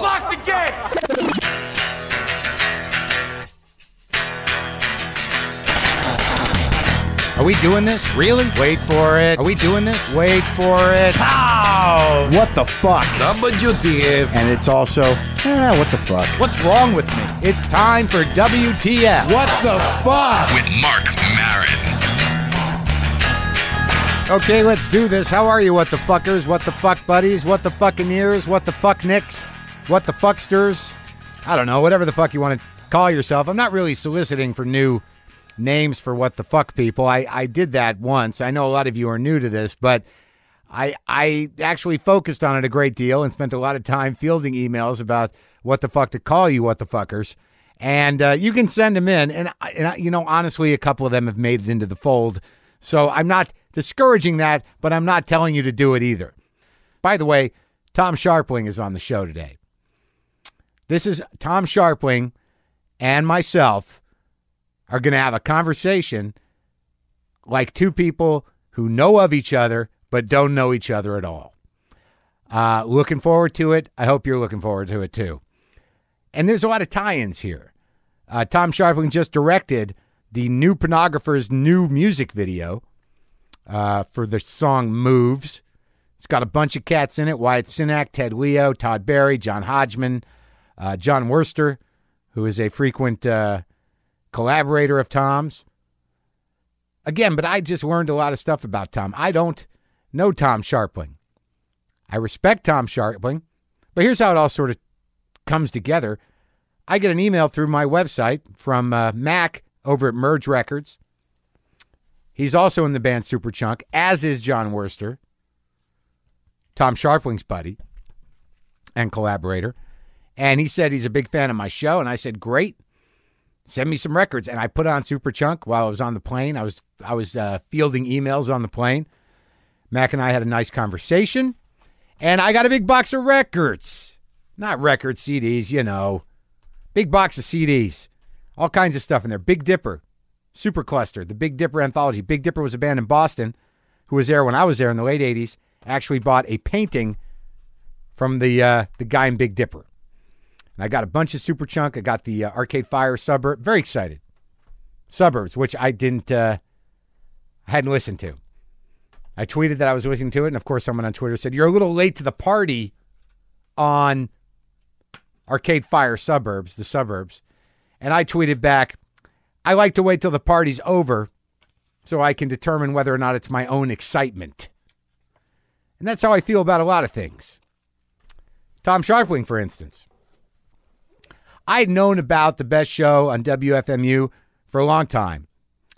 Lock the gate! Are we doing this? Really? Wait for it. Are we doing this? Wait for it. Ow! What the fuck? WTF. And it's also, eh, what the fuck? What's wrong with me? It's time for WTF. What the fuck? with Marc Maron. Okay, let's do this. How are you, what the fuckers? What the fuck buddies? What the fucking ears? What the fuck nicks? What the fucksters? I don't know, whatever the fuck you want to call yourself. I'm not really soliciting for new names for what the fuck people. I, I did that once. I know a lot of you are new to this, but I I actually focused on it a great deal and spent a lot of time fielding emails about what the fuck to call you, what the fuckers. And uh, you can send them in, and, and you know, honestly, a couple of them have made it into the fold. So I'm not discouraging that, but I'm not telling you to do it either. By the way, Tom Scharpling is on the show today. This is Tom Scharpling and myself are going to have a conversation like two people who know of each other but don't know each other at all. Uh, looking forward to it. I hope you're looking forward to it too. And there's a lot of tie ins here. Uh, Tom Scharpling just directed the New Pornographers' new music video uh, for the song Moves. It's got a bunch of cats in it Wyatt Cenac, Ted Leo, Todd Barry, John Hodgman, uh, Jon Wurster, who is a frequent uh, collaborator of Tom's. Again, but I just learned a lot of stuff about Tom. I don't know Tom Scharpling. I respect Tom Scharpling, but here's how it all sort of comes together. I get an email through my website from uh, Mac over at Merge Records. He's also in the band Superchunk, as is Jon Wurster, Tom Scharpling's buddy and collaborator. And he said he's a big fan of my show. And I said, great. Send me some records. And I put on Superchunk while I was on the plane. I was I was uh, fielding emails on the plane. Mac and I had a nice conversation. And I got a big box of records. Not records, CDs, you know. Big box of CDs. All kinds of stuff in there. Big Dipper, Supercluster, the Big Dipper anthology. Big Dipper was a band in Boston who was there when I was there in the late 80s. Actually bought a painting from the uh, the guy in Big Dipper. And I got a bunch of Superchunk. I got the uh, Arcade Fire Suburb. Very excited. Suburbs, which I didn't, uh, I hadn't listened to. I tweeted that I was listening to it, and of course, someone on Twitter said, "You're a little late to the party on Arcade Fire Suburbs, the suburbs." And I tweeted back, "I like to wait till the party's over, so I can determine whether or not it's my own excitement." And that's how I feel about a lot of things. Tom Scharpling, for instance. I had known about the best show on WFMU for a long time.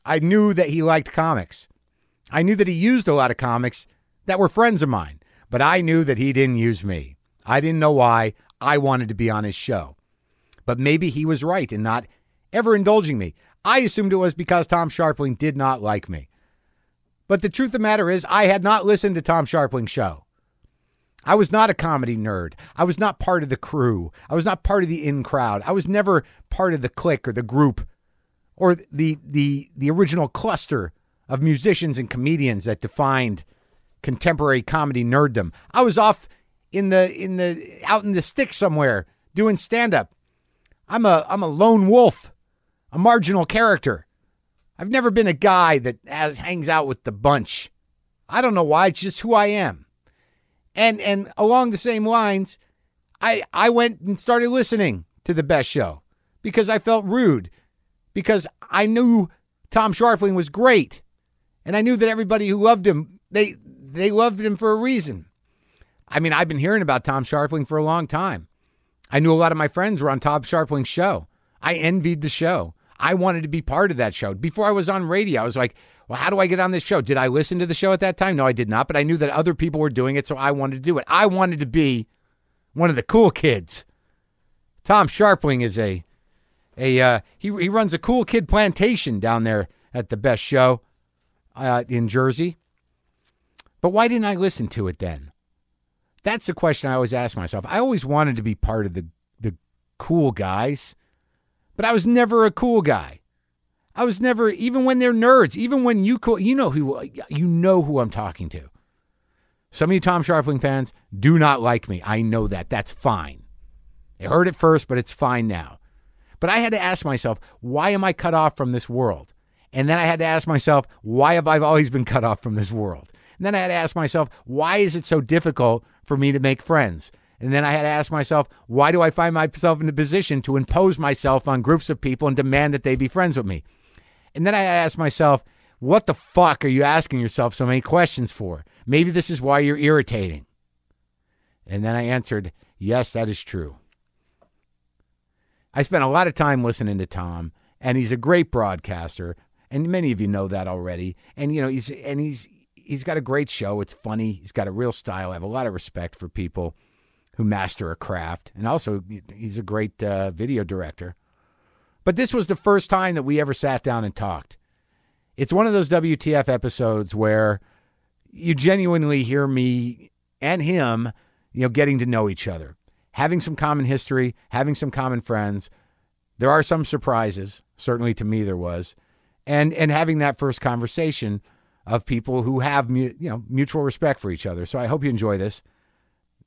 I knew that he liked comics. I knew that he used a lot of comics that were friends of mine, but I knew that he didn't use me. I didn't know why I wanted to be on his show. But maybe he was right in not ever indulging me. I assumed it was because Tom Scharpling did not like me. But the truth of the matter is, I had not listened to Tom Scharpling's show. I was not a comedy nerd. I was not part of the crew. I was not part of the in crowd. I was never part of the clique or the group or the the the original cluster of musicians and comedians that defined contemporary comedy nerddom. I was off in the in the out in the sticks somewhere doing stand up. I'm a I'm a lone wolf, a marginal character. I've never been a guy that has, hangs out with the bunch. I don't know why, it's just who I am. And and along the same lines, I I went and started listening to the best show because I felt rude because I knew Tom Scharpling was great. And I knew that everybody who loved him, they they loved him for a reason. I mean, I've been hearing about Tom Scharpling for a long time. I knew a lot of my friends were on Tom Scharpling's show. I envied the show. I wanted to be part of that show. Before I was on radio, I was like, well, how do I get on this show? Did I listen to the show at that time? No, I did not, but I knew that other people were doing it, so I wanted to do it. I wanted to be one of the cool kids. Tom Scharpling is a a uh, he he runs a cool kid plantation down there at the best show uh, in Jersey. But why didn't I listen to it then? That's the question I always ask myself. I always wanted to be part of the the cool guys, but I was never a cool guy. I was never even when they're nerds, even when you call, you know who you know who I'm talking to. Some of you Tom Scharpling fans do not like me. I know that. That's fine. It hurt at first, but it's fine now. But I had to ask myself, why am I cut off from this world? And then I had to ask myself, why have I always been cut off from this world? And then I had to ask myself, why is it so difficult for me to make friends? And then I had to ask myself, why do I find myself in a position to impose myself on groups of people and demand that they be friends with me? And then I asked myself, what the fuck are you asking yourself so many questions for? Maybe this is why you're irritating. And then I answered, yes, that is true. I spent a lot of time listening to Tom, and he's a great broadcaster, and many of you know that already. And you know, he's and he's he's got a great show. It's funny. He's got a real style. I have a lot of respect for people who master a craft, and also he's a great uh, video director. But this was the first time that we ever sat down and talked. It's one of those WTF episodes where you genuinely hear me and him, you know, getting to know each other, having some common history, having some common friends. There are some surprises, certainly to me there was, and and having that first conversation of people who have you know mutual respect for each other. So I hope you enjoy this.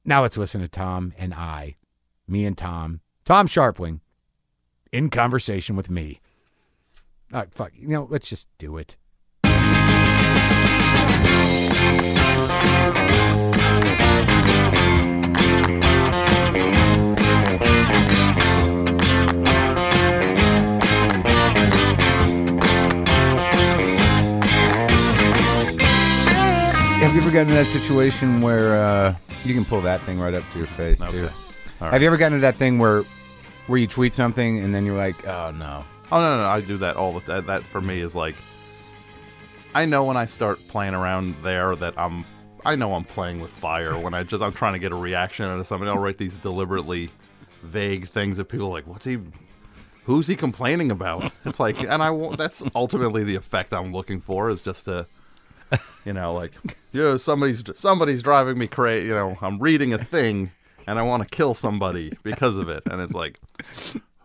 Now let's listen to Tom and I, me and Tom, Tom Scharpling, in conversation with me. All right, fuck, you know, let's just do it. Have you ever gotten in that situation where uh, you can pull that thing right up to your face too? Okay. All Have you ever gotten to that thing where where you tweet something and then you're like, oh no, Oh no, no, I do that all the that, that for me is like I know when I start playing around there that I'm I know I'm playing with fire when I just I'm trying to get a reaction out of somebody. I'll write these deliberately vague things that people like, what's he who's he complaining about? It's like and I won't that's ultimately the effect I'm looking for is just to you know, like, yeah, somebody's somebody's driving me crazy. You know, I'm reading a thing and I want to kill somebody because of it, and it's like,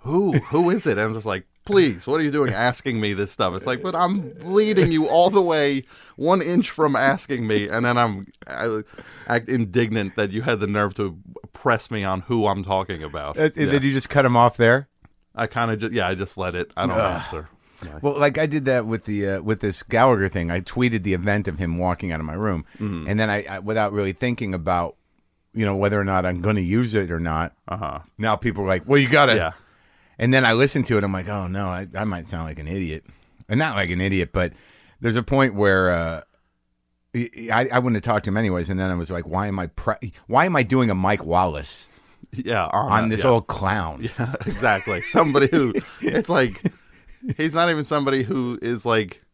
who, who is it? And I'm just like, please, what are you doing asking me this stuff? It's like, but I'm leading you all the way one inch from asking me, and then I'm I act indignant that you had the nerve to press me on who I'm talking about. Uh, Yeah. did you just cut him off there? I kind of just yeah, I just let it. I don't Ugh. answer. Yeah. Well, like I did that with the uh, with this Gallagher thing. I tweeted the event of him walking out of my room, Mm-hmm. and then I, I, without really thinking about, you know, whether or not I'm going to use it or not. Uh huh. Now people are like, "Well, you got to." Yeah. And then I listen to it. I'm like, "Oh no, I, I might sound like an idiot, and not like an idiot, but there's a point where." Uh, I, I wouldn't have talked to him anyways, and then I was like, "Why am I? Pre- why am I doing a Mike Wallace Yeah. On, on this yeah. old clown?" Yeah, exactly. Somebody who it's like he's not even somebody who is like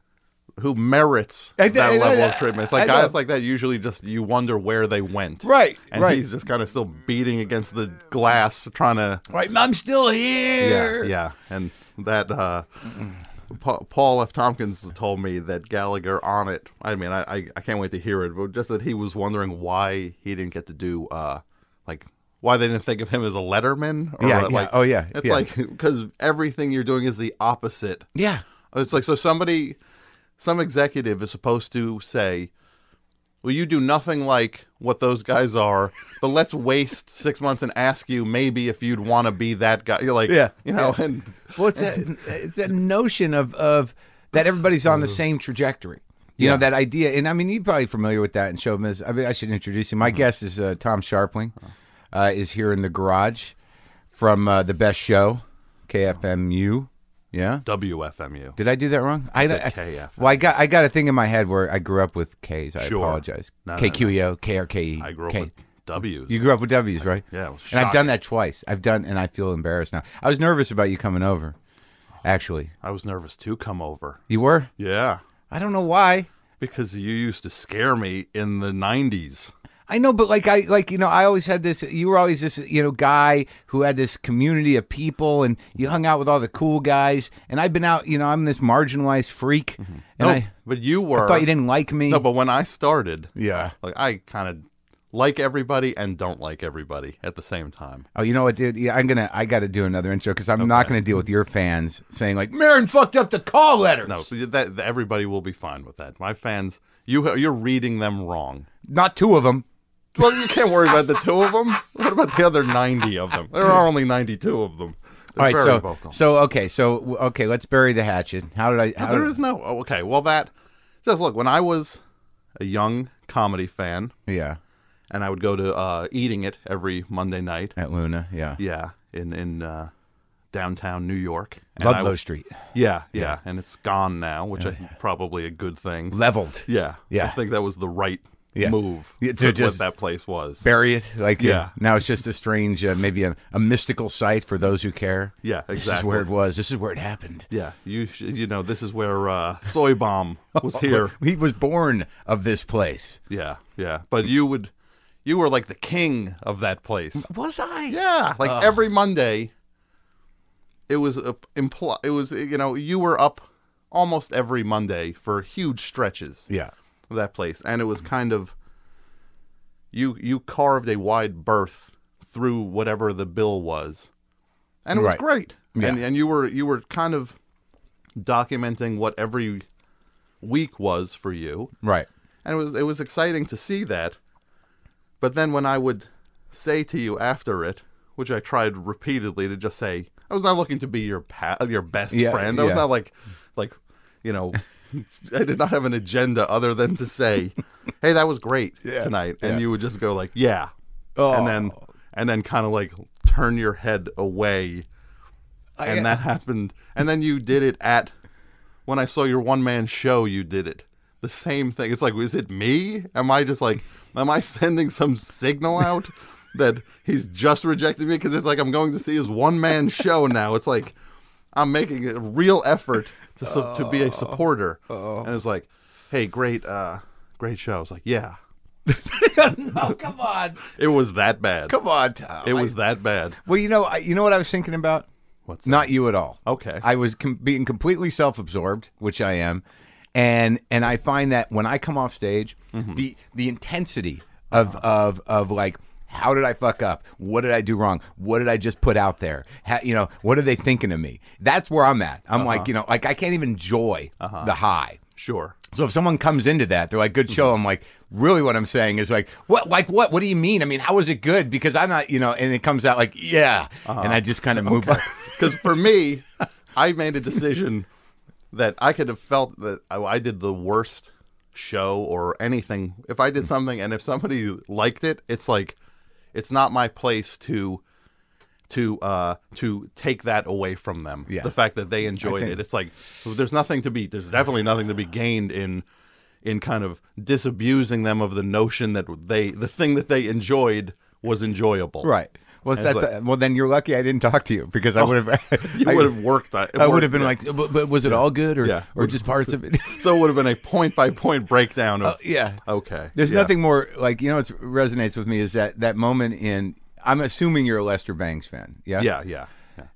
who merits I- that I- level I- of treatment. It's like guys like that usually just you wonder where they went. Right, And right. he's just kind of still beating against the glass trying to Right, I'm still here. yeah. Yeah. And that uh Paul F. Tompkins told me that Gallagher on it. I mean, I, I I can't wait to hear it, but just that he was wondering why he didn't get to do uh like why they didn't think of him as a letterman. Or Yeah, what, yeah. Oh, yeah, It's yeah. like because everything you're doing is the opposite. yeah. It's like so somebody, some executive is supposed to say, "Well, you do nothing like what those guys are, but let's waste six months and ask you maybe if you'd want to be that guy." You're like, Yeah, you know, yeah. and Well, it's that it's that notion of of that everybody's on the same trajectory. You know that idea, and I mean you're probably familiar with that in show business. I mean, I should introduce you. My guest is uh, Tom Scharpling, uh, is here in the garage from uh, the best show, KFMU. Yeah, WFMU. did I do that wrong? I, I- KFMU. Well, I got I got a thing in my head where I grew up with K's. I Sure. apologize. No, no, KQEO, KRKE. I grew up K- with W's. You grew up with W's, right? Yeah, it was and I've done that twice. I've done, and I feel embarrassed now. I was nervous about you coming over. Actually, I was nervous to come over. you were. Yeah, I don't know why. because you used to scare me in the '90s. I know, but like I like you know, I always had this. You were always this you know guy who had this community of people, and you hung out with all the cool guys. And I've been out. You know, I'm this marginalized freak, mm-hmm. and no, I, but you were. I thought you didn't like me. No, but when I started, yeah. like I kind of like everybody and don't like everybody at the same time. Oh, you know what, dude? Yeah, I'm gonna. I got to do another intro because I'm not gonna deal with your fans saying like Maron fucked up the call letters. No, so that- everybody will be fine with that. My fans, you you're reading them wrong. not two of them. Well, you can't worry about the two of them. What about the other ninety of them? There are only ninety-two of them. They're All right, so vocal. so okay, so okay, let's bury the hatchet. How did I? How there did- is no. oh, Okay, well that just look when I was a young comedy fan, yeah, and I would go to uh, Eating It every Monday night. at Luna, yeah, Yeah, in in uh, downtown New York. And Ludlow would- Street, Yeah, yeah, and it's gone now, which I think probably a good thing. leveled. Yeah, Yeah. I think that was the right Yeah. move Yeah, to for what just- that place was. Bury it, like Yeah. Now it's just a strange, uh, maybe a, a mystical site for those who care. Yeah, This is where it was. This is where it happened. Yeah, you sh- you know this is where uh, Soy Bomb was here. He was born of this place. Yeah, yeah, but you would you were like the king of that place. Was I? Yeah, like every Monday. It was a impl- It was you know you were up almost every Monday for huge stretches. Yeah. That place, and it was kind of you you carved a wide berth through whatever the bill was, and it was great. Yeah. And and you were you were kind of documenting what every week was for you, Right. and it was it was exciting to see that. But then when I would say to you after it, which I tried repeatedly to just say, I was not looking to be your pa- your best Yeah, friend. I was yeah. not like like you know. I did not have an agenda other than to say, "Hey, that was great tonight," and yeah. you would just go like, "Yeah," Oh. and then and then kind of like turn your head away, and that happened. And then you did it at when I saw your one man show. You did it the same thing. It's like, is it me? Am I just like, am I sending some signal out that he's just rejected me? Because it's like I'm going to see his one man show now. It's like I'm making a real effort to su- to be a supporter, and it's like, hey, great, uh, great show. It's like, yeah, Oh, come on. it was that bad. Come on, Tom. It was that bad. Well, you know, I, you know what I was thinking about? What's Not you at all. Okay. I was com- being completely self-absorbed, which I am, and and I find that when I come off stage, Mm-hmm. the the intensity of of of like. How did I fuck up? What did I do wrong? What did I just put out there? How, you know, what are they thinking of me? That's where I'm at. I'm Uh-huh. like, you know, like I can't even enjoy the high. Sure. So if someone comes into that, they're like, "Good show." Mm-hmm. I'm like, really, what I'm saying is like, what, like what? What do you mean? I mean, how was it good? Because I'm not, you know, and it comes out like, yeah, Uh-huh. and I just kind of move on. Because for me, I made a decision that I could have felt that I, I did the worst show or anything. If I did something and if somebody liked it, it's like it's not my place to to uh to take that away from them. Yeah. The fact that they enjoyed think- it. It's like there's nothing to be there's definitely nothing to be gained in in kind of disabusing them of the notion that they the thing that they enjoyed was enjoyable. Right. Well, that's like- well. Then you're lucky I didn't talk to you because I would have. You would have worked that. I would have been that. like, but, but was it all good or Yeah. or just parts of it? So it would have been a point by point breakdown of Uh, yeah. okay. There's yeah. nothing more like you know what resonates with me is that that moment in. I'm assuming you're a Lester Bangs fan. Yeah. Yeah, yeah.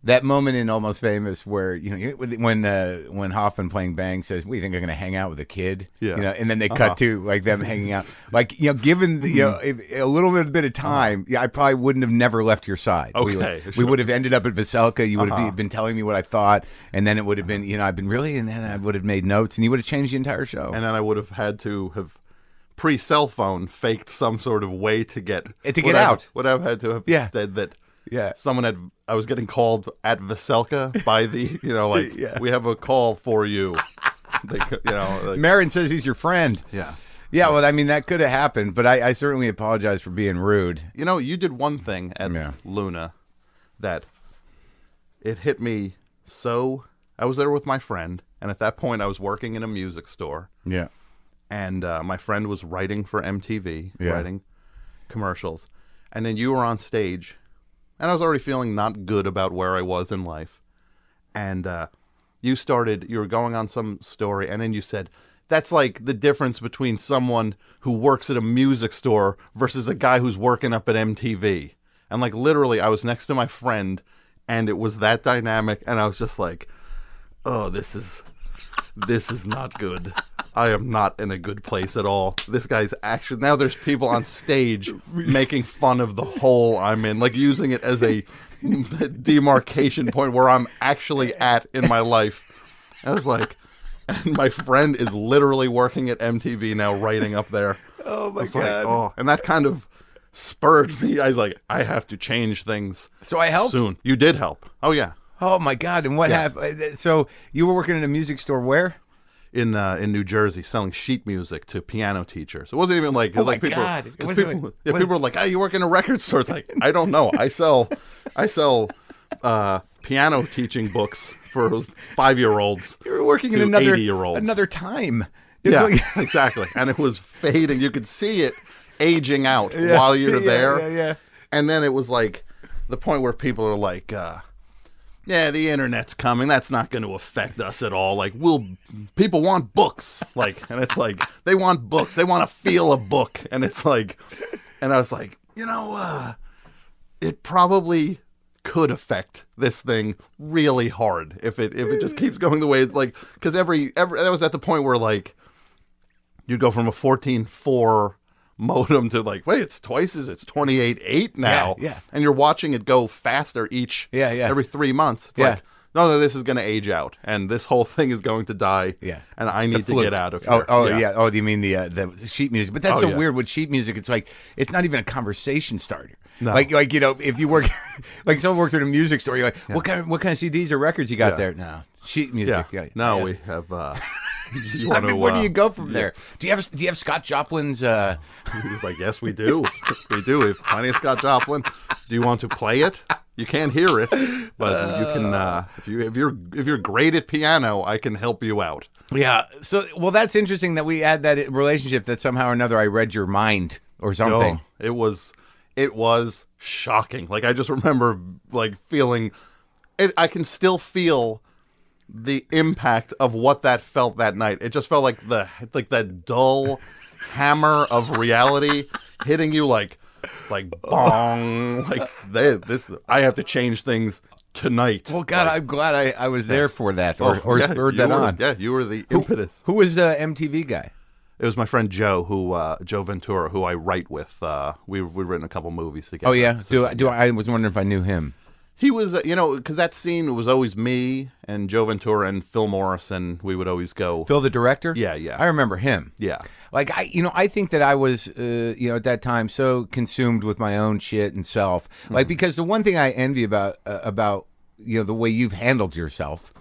That moment in Almost Famous where you know when uh, when Hoffman playing Bang says, "We think I'm going to hang out with a kid," Yeah. you know, and then they Uh-huh. cut to like them hanging out. Like you know, given the, you know if, a little bit, bit of time, yeah, I probably wouldn't have never left your side. we would, Okay, we sure. would have ended up at Veselka. You would have Uh-huh. been telling me what I thought, and then it would have been you know I've been really, and then I would have made notes, and you would have changed the entire show. And then I would have had to have pre cell phone faked some sort of way to get to get I've- out. Would I've had to have Yeah. said that yeah. someone had I was getting called at Veselka by the you know like Yeah. we have a call for you. They, you know like, Maron says he's your friend. yeah. Yeah, well, I mean that could have happened, but I, I certainly apologize for being rude. You know, you did one thing at Yeah. Luna that it hit me so. I was there with my friend, and at that point, I was working in a music store, Yeah. and uh, my friend was writing for MTV, Yeah. writing commercials, and then you were on stage, and I was already feeling not good about where I was in life, and uh, you started. You were going on some story, and then you said. That's like the difference between someone who works at a music store versus a guy who's working up at MTV. And like literally, I was next to my friend, and it was that dynamic, and I was just like, "Oh, this is this is not good. I am not in a good place at all. This guy's actually now there's people on stage making fun of the hole I'm in, like using it as a demarcation point where I'm actually at in my life. I was like, and my friend is literally working at MTV now, writing up there. Oh my god! like, oh, and that kind of spurred me. I was like, I have to change things So I helped. soon. You did help. Oh yeah, Oh my god! And what Yes. happened? So you were working in a music store where? In uh, in New Jersey, selling sheet music to piano teachers. It wasn't even like, Oh my like people, God. People, yeah, people were like, "Oh, you work in a record store?" It's like, I don't know. I sell, I sell uh, piano teaching books for five year olds. You were working in another another time. Yeah, like- exactly. And it was fading. You could see it aging out while you're yeah, there. yeah, yeah. And then it was like the point where people are like, uh, yeah, the internet's coming. That's not going to affect us at all. Like, we'll, people want books. Like, and it's like, they want books. They want to feel a book. And it's like, and I was like, you know, uh, it probably could affect this thing really hard if it if it just keeps going the way it's like because every every that was at the point where like you'd go from a 14.4 modem to like wait it's twice as it's twenty eight eight now Yeah, yeah. and you're watching it go faster each Yeah, yeah. every three months it's Yeah. like no no this is going to age out and this whole thing is going to die Yeah. and i It's need to get out of Oh, here oh yeah. Oh, do you mean the uh, the sheet music? But that's Oh, so yeah. weird with sheet music. It's like it's not even a conversation starter. No. Like like you know if you work like someone works at a music store, you're like, what kind of what kind of CDs or records you got Yeah. there? No sheet music. Yeah. no yeah. we have uh you I mean, to where do uh, you go from there? Do you have do you have Scott Joplin's? Uh, He's like, yes, we do. we do. We have plenty of Scott Joplin. Do you want to play it? You can't hear it, but you can. Uh, if you if you're if you're great at piano, I can help you out. yeah. So well, that's interesting that we had that relationship. That somehow or another I read your mind or something. Oh, it was it was shocking. Like I just remember like feeling. It, I can still feel the impact of what that felt that night. It just felt like the like that dull hammer of reality hitting you like like bong like they, this I have to change things tonight. Well, God, Like, I'm glad I, I was there for that or, oh, or yeah, spurred that were- on. Yeah, you were the impetus. Who was the MTV guy? It was my friend Joe who uh, Joe Ventura who I write with. Uh, we've we've written a couple movies together. Oh yeah. So- Do I- do I was wondering if I knew him. He was, uh, you know, because that scene was always me and Joe Ventura and Phil Morrison. We would always go. Phil, the director. Yeah, yeah. I remember him. Yeah. Like I, you know, I think that I was, uh, you know, at that time so consumed with my own shit and self. Like because the one thing I envy about uh, about you know the way you've handled yourself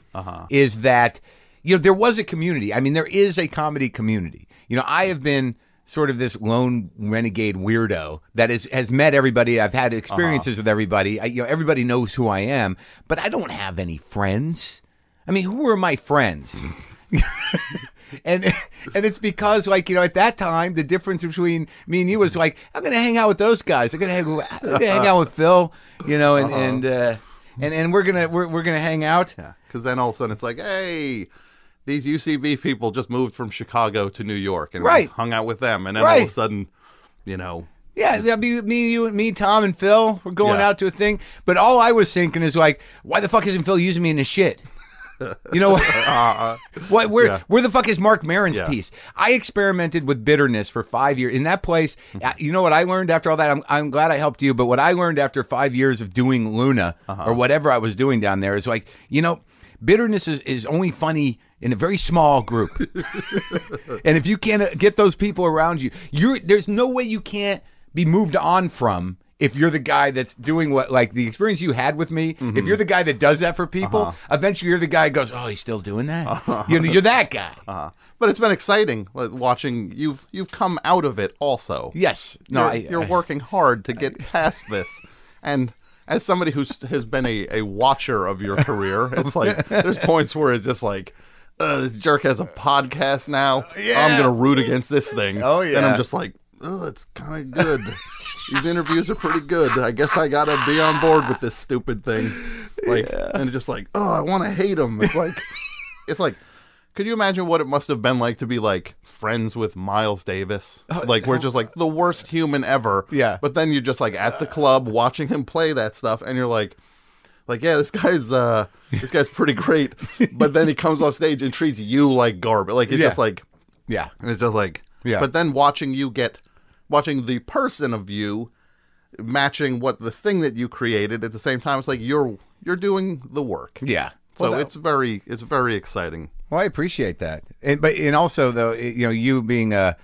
is that you know there was a community. I mean, there is a comedy community. You know, I have been sort of this lone renegade weirdo that is has met everybody. I've had experiences with everybody. I, you know, everybody knows who I am, but I don't have any friends. I mean, who are my friends? and and it's because like you know at that time the difference between me and you was like I'm gonna hang out with those guys. I'm gonna hang, I'm gonna hang out with Phil, you know, and and uh, and and we're gonna we're, we're gonna hang out. Yeah. Because then all of a sudden it's like, hey, these UCB people just moved from Chicago to New York and Right. hung out with them. And then all of a sudden, you know, Yeah, that'd be me, you, and me, Tom, and Phil. We're going Yeah. out to a thing. But all I was thinking is like, why the fuck isn't Phil using me in his shit? You know, uh, what? Where Yeah. where the fuck is Marc Maron's Yeah. piece? I experimented with bitterness for five years in that place. Mm-hmm. uh, You know what I learned after all that? I'm I'm glad I helped you. But what I learned after five years of doing Luna uh-huh. or whatever I was doing down there is like, you know, bitterness is, is only funny in a very small group. and if you can't uh, get those people around you, you're there's no way you can't be moved on from if you're the guy that's doing what like the experience you had with me. If you're the guy that does that for people, eventually you're the guy who goes, "Oh, he's still doing that." You're, you're that guy. uh, but it's been exciting watching you've you've come out of it also. Yes. No, you're, I, you're I- working hard to get past this. And as somebody who has been a, a watcher of your career, it's like there's points where it's just like, uh, this jerk has a podcast now. Yeah. I'm gonna root against this thing. Oh, yeah. And yeah. I'm just like, oh, it's kind of good. These interviews are pretty good. I guess I gotta be on board with this stupid thing. Like, and just like, oh, I want to hate him. It's like, it's like. Could you imagine what it must have been like to be like friends with Miles Davis? Like we're just like the worst human ever. Yeah. But then you're just like at the club watching him play that stuff, and you're like, like yeah, this guy's uh this guy's pretty great. But then he comes off stage and treats you like garbage. Like it's Yeah. just like yeah. and it's just like Yeah. But then watching you get watching the person of you matching what the thing that you created at the same time, it's like you're you're doing the work. Yeah. So Well, that- it's very it's very exciting. Well, I appreciate that, and but and also though, it- you know, you being a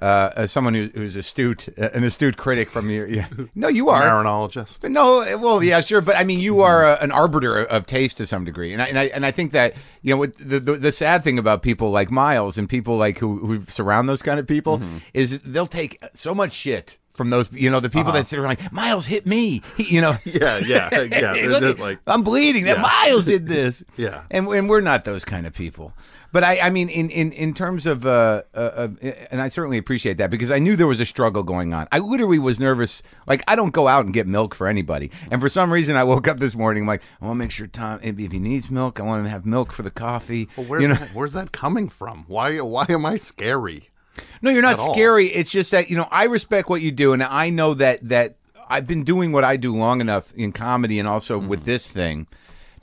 uh, as someone who, who's astute, uh, an astute critic from your. Yeah. No, you are. marinologist. No, well, yeah, sure, but I mean, you are a, an arbiter of taste to some degree, and I and I, and I think that you know what the, the the sad thing about people like Miles and people like who who surround those kind of people is they'll take so much shit from those you know the people that sit around like Miles hit me, he, you know. Yeah, yeah, yeah. Look just like I'm bleeding. That Yeah. Miles did this. Yeah. and and we're not those kind of people. But I, I mean, in, in, in terms of, uh, uh, of, and I certainly appreciate that because I knew there was a struggle going on. I literally was nervous. Like, I don't go out and get milk for anybody. And for some reason, I woke up this morning, like, I want to make sure Tom, if if he needs milk, I want him to have milk for the coffee. Well, where's you know? that, where's that coming from? Why why am I scary? No, you're not at all. scary. It's just that you know I respect what you do, and I know that that I've been doing what I do long enough in comedy and also Mm-hmm. with this thing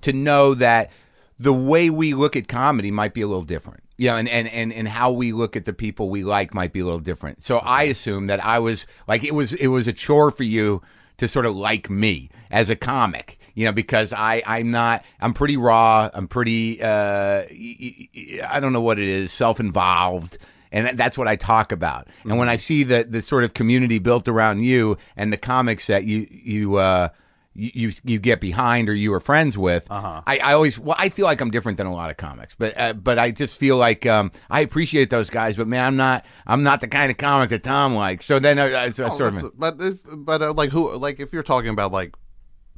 to know that the way we look at comedy might be a little different. Yeah, and, and, and, and how we look at the people we like might be a little different. So I assume that I was like it was it was a chore for you to sort of like me as a comic, you know, because I I'm not I'm pretty raw, I'm pretty uh I don't know what it is, self-involved and that's what I talk about. And when I see the the sort of community built around you and the comics that you you uh you you, get behind or you are friends with, Uh-huh. I, I always well I feel like I'm different than a lot of comics, but uh, but I just feel like um, I appreciate those guys, but man, I'm not I'm not the kind of comic that Tom likes. So then I, I, I Oh, sort that's- of but if, but uh, like who like if you're talking about like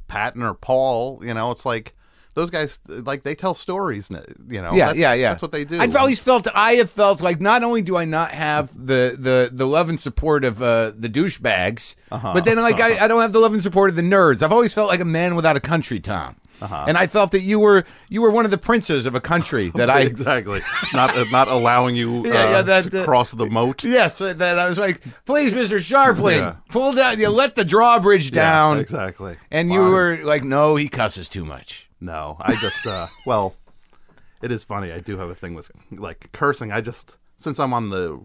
Patton or Paul, you know, it's like those guys like they tell stories, you know. yeah, That's- yeah, yeah. That's what they do. I've always felt that I have felt like not only do I not have the the, the love and support of uh, the douchebags, Uh-huh. but then like I, I don't have the love and support of the nerds. I've always felt like a man without a country, Tom. Uh-huh. And I felt that you were you were one of the princes of a country that I exactly not uh, not allowing you uh, Yeah, yeah, that, to uh, cross the moat. Yes, uh, that I was like, please, Mister Scharpling, Yeah. pull down. You let the drawbridge down, exactly. and you were like, no, he cusses too much. No, I just uh well, it is funny. I do have a thing with like cursing. I just since I'm on the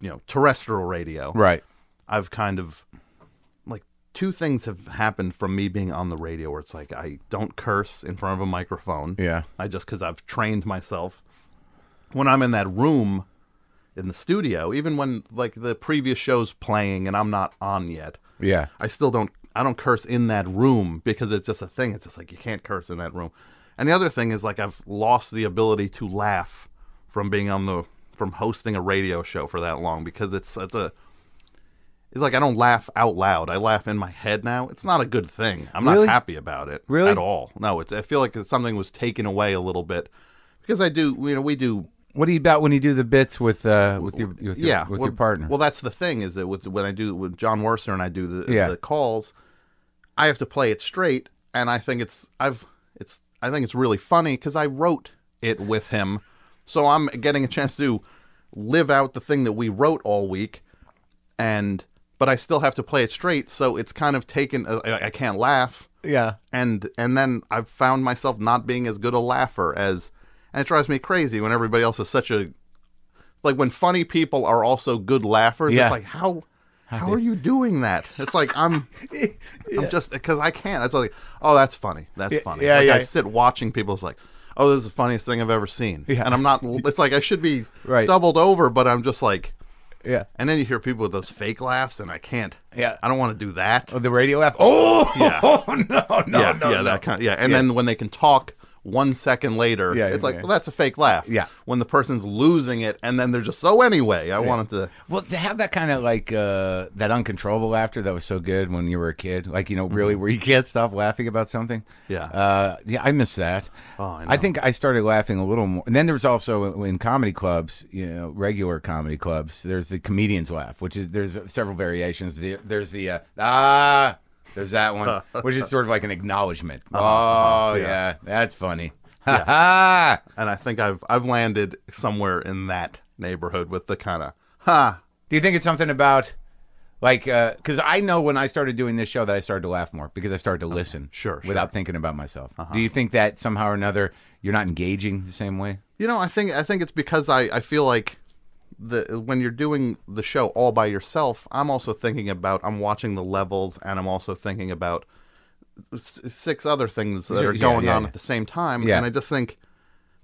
you know terrestrial radio, Right. I've kind of like two things have happened from me being on the radio where it's like I don't curse in front of a microphone. Yeah. I just because I've trained myself. When I'm in that room in the studio, even when like the previous show's playing and I'm not on yet, Yeah. I still don't I don't curse in that room because it's just a thing. It's just like you can't curse in that room. And the other thing is like I've lost the ability to laugh from being on the from hosting a radio show for that long because it's it's a it's like I don't laugh out loud. I laugh in my head now. It's not a good thing. I'm Really? not happy about it Really? at all. No, it's, I feel like something was taken away a little bit because I do. You know, we do What do you about when you do the bits with uh with your with your, yeah with well, your partner? Well, that's the thing is that with when I do with Jon Wurster and I do the Yeah. the calls, I have to play it straight, and I think it's I've it's I think it's really funny because I wrote it with him, so I'm getting a chance to live out the thing that we wrote all week, and but I still have to play it straight, so it's kind of taken. uh, I, I can't laugh yeah. and and then I've found myself not being as good a laugher as, and it drives me crazy when everybody else is such a, like when funny people are also good laughers. Yeah. It's like how. How are you doing that? It's like I'm, I'm just because I can't. It's like, oh, that's funny. That's funny. yeah, like yeah. I sit watching people. It's like, oh, this is the funniest thing I've ever seen. Yeah. And I'm not. It's like I should be Right. doubled over, but I'm just like, Yeah. and then you hear people with those fake laughs, and I can't. Yeah. I don't want to do that. Oh, the radio laugh. Oh, Yeah. no, no, yeah, no, yeah, no. that kind yeah. And Yeah. then when they can talk one second later, Yeah, it's like, yeah. well, that's a fake laugh. Yeah. When the person's losing it, and then they're just so anyway. I wanted to. Well, to have that kind of like uh, that uncontrollable laughter that was so good when you were a kid, like you know, really where you can't stop laughing about something. Mm-hmm. Yeah. uh, yeah, I miss that. Oh, I know. think I started laughing a little more. And then there's also in comedy clubs, you know, regular comedy clubs. There's the comedian's laugh, which is there's several variations. There's the uh, ah. There's that one, which is sort of like an acknowledgement. Uh-huh, uh-huh. oh uh-huh, yeah. yeah. that's funny. Ha. And I think I've I've landed somewhere in that neighborhood with the kind of ha. Do you think it's something about like uh, because I know when I started doing this show that I started to laugh more because I started to listen Sure, sure. without thinking about myself. Uh-huh. Do you think that somehow or another you're not engaging the same way? You know, I think I think it's because I I feel like the when you're doing the show all by yourself, I'm also thinking about I'm watching the levels and I'm also thinking about s- six other things that are yeah, going yeah, on yeah. at the same time Yeah. and I just think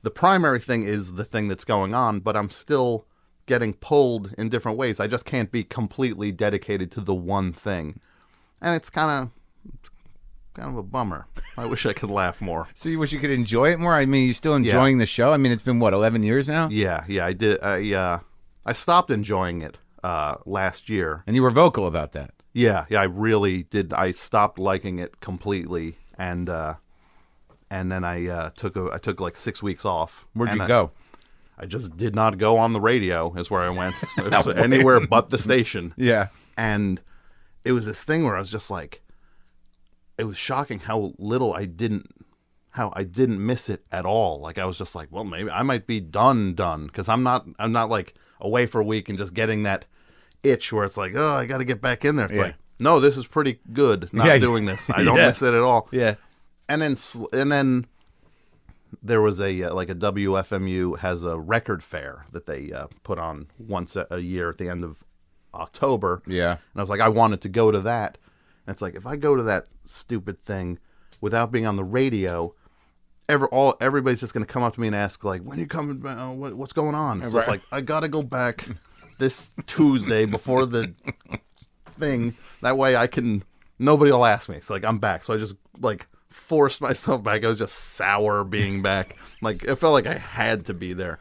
the primary thing is the thing that's going on, but I'm still getting pulled in different ways. I just can't be completely dedicated to the one thing, and it's kind of kind of a bummer. I wish I could laugh more. So you wish you could enjoy it more? I mean, you're still enjoying the show? I mean, it's been what eleven years now, Yeah, yeah, I did. I uh, I stopped enjoying it uh, last year. and you were vocal about that. Yeah, yeah, I really did. I stopped liking it completely, and uh, and then I uh, took a I took like six weeks off. Where'd you I- go? I just did not go on the radio. Is where I went. Anywhere but the station. Yeah, and it was this thing where I was just like, it was shocking how little I didn't, how I didn't miss it at all. Like I was just like, well, maybe I might be done, done, because I'm not, I'm not like away for a week and just getting that itch where it's like, oh, I got to get back in there. It's Yeah. like, no, this is pretty good. Not Yeah. doing this, I don't Yeah. miss it at all. yeah. And then, and then. There was a uh, like a WFMU has a record fair that they uh, put on once a, a year at the end of October. Yeah. And I was like, I wanted to go to that. And it's like, if I go to that stupid thing without being on the radio, ever all everybody's just going to come up to me and ask like, when you coming back? Uh, what, what's going on? So Right. it's like, I got to go back this Tuesday before the thing. That way I can, nobody will ask me. So like, I'm back. So I just like forced myself back. I was just sour being back. like, it felt like I had to be there.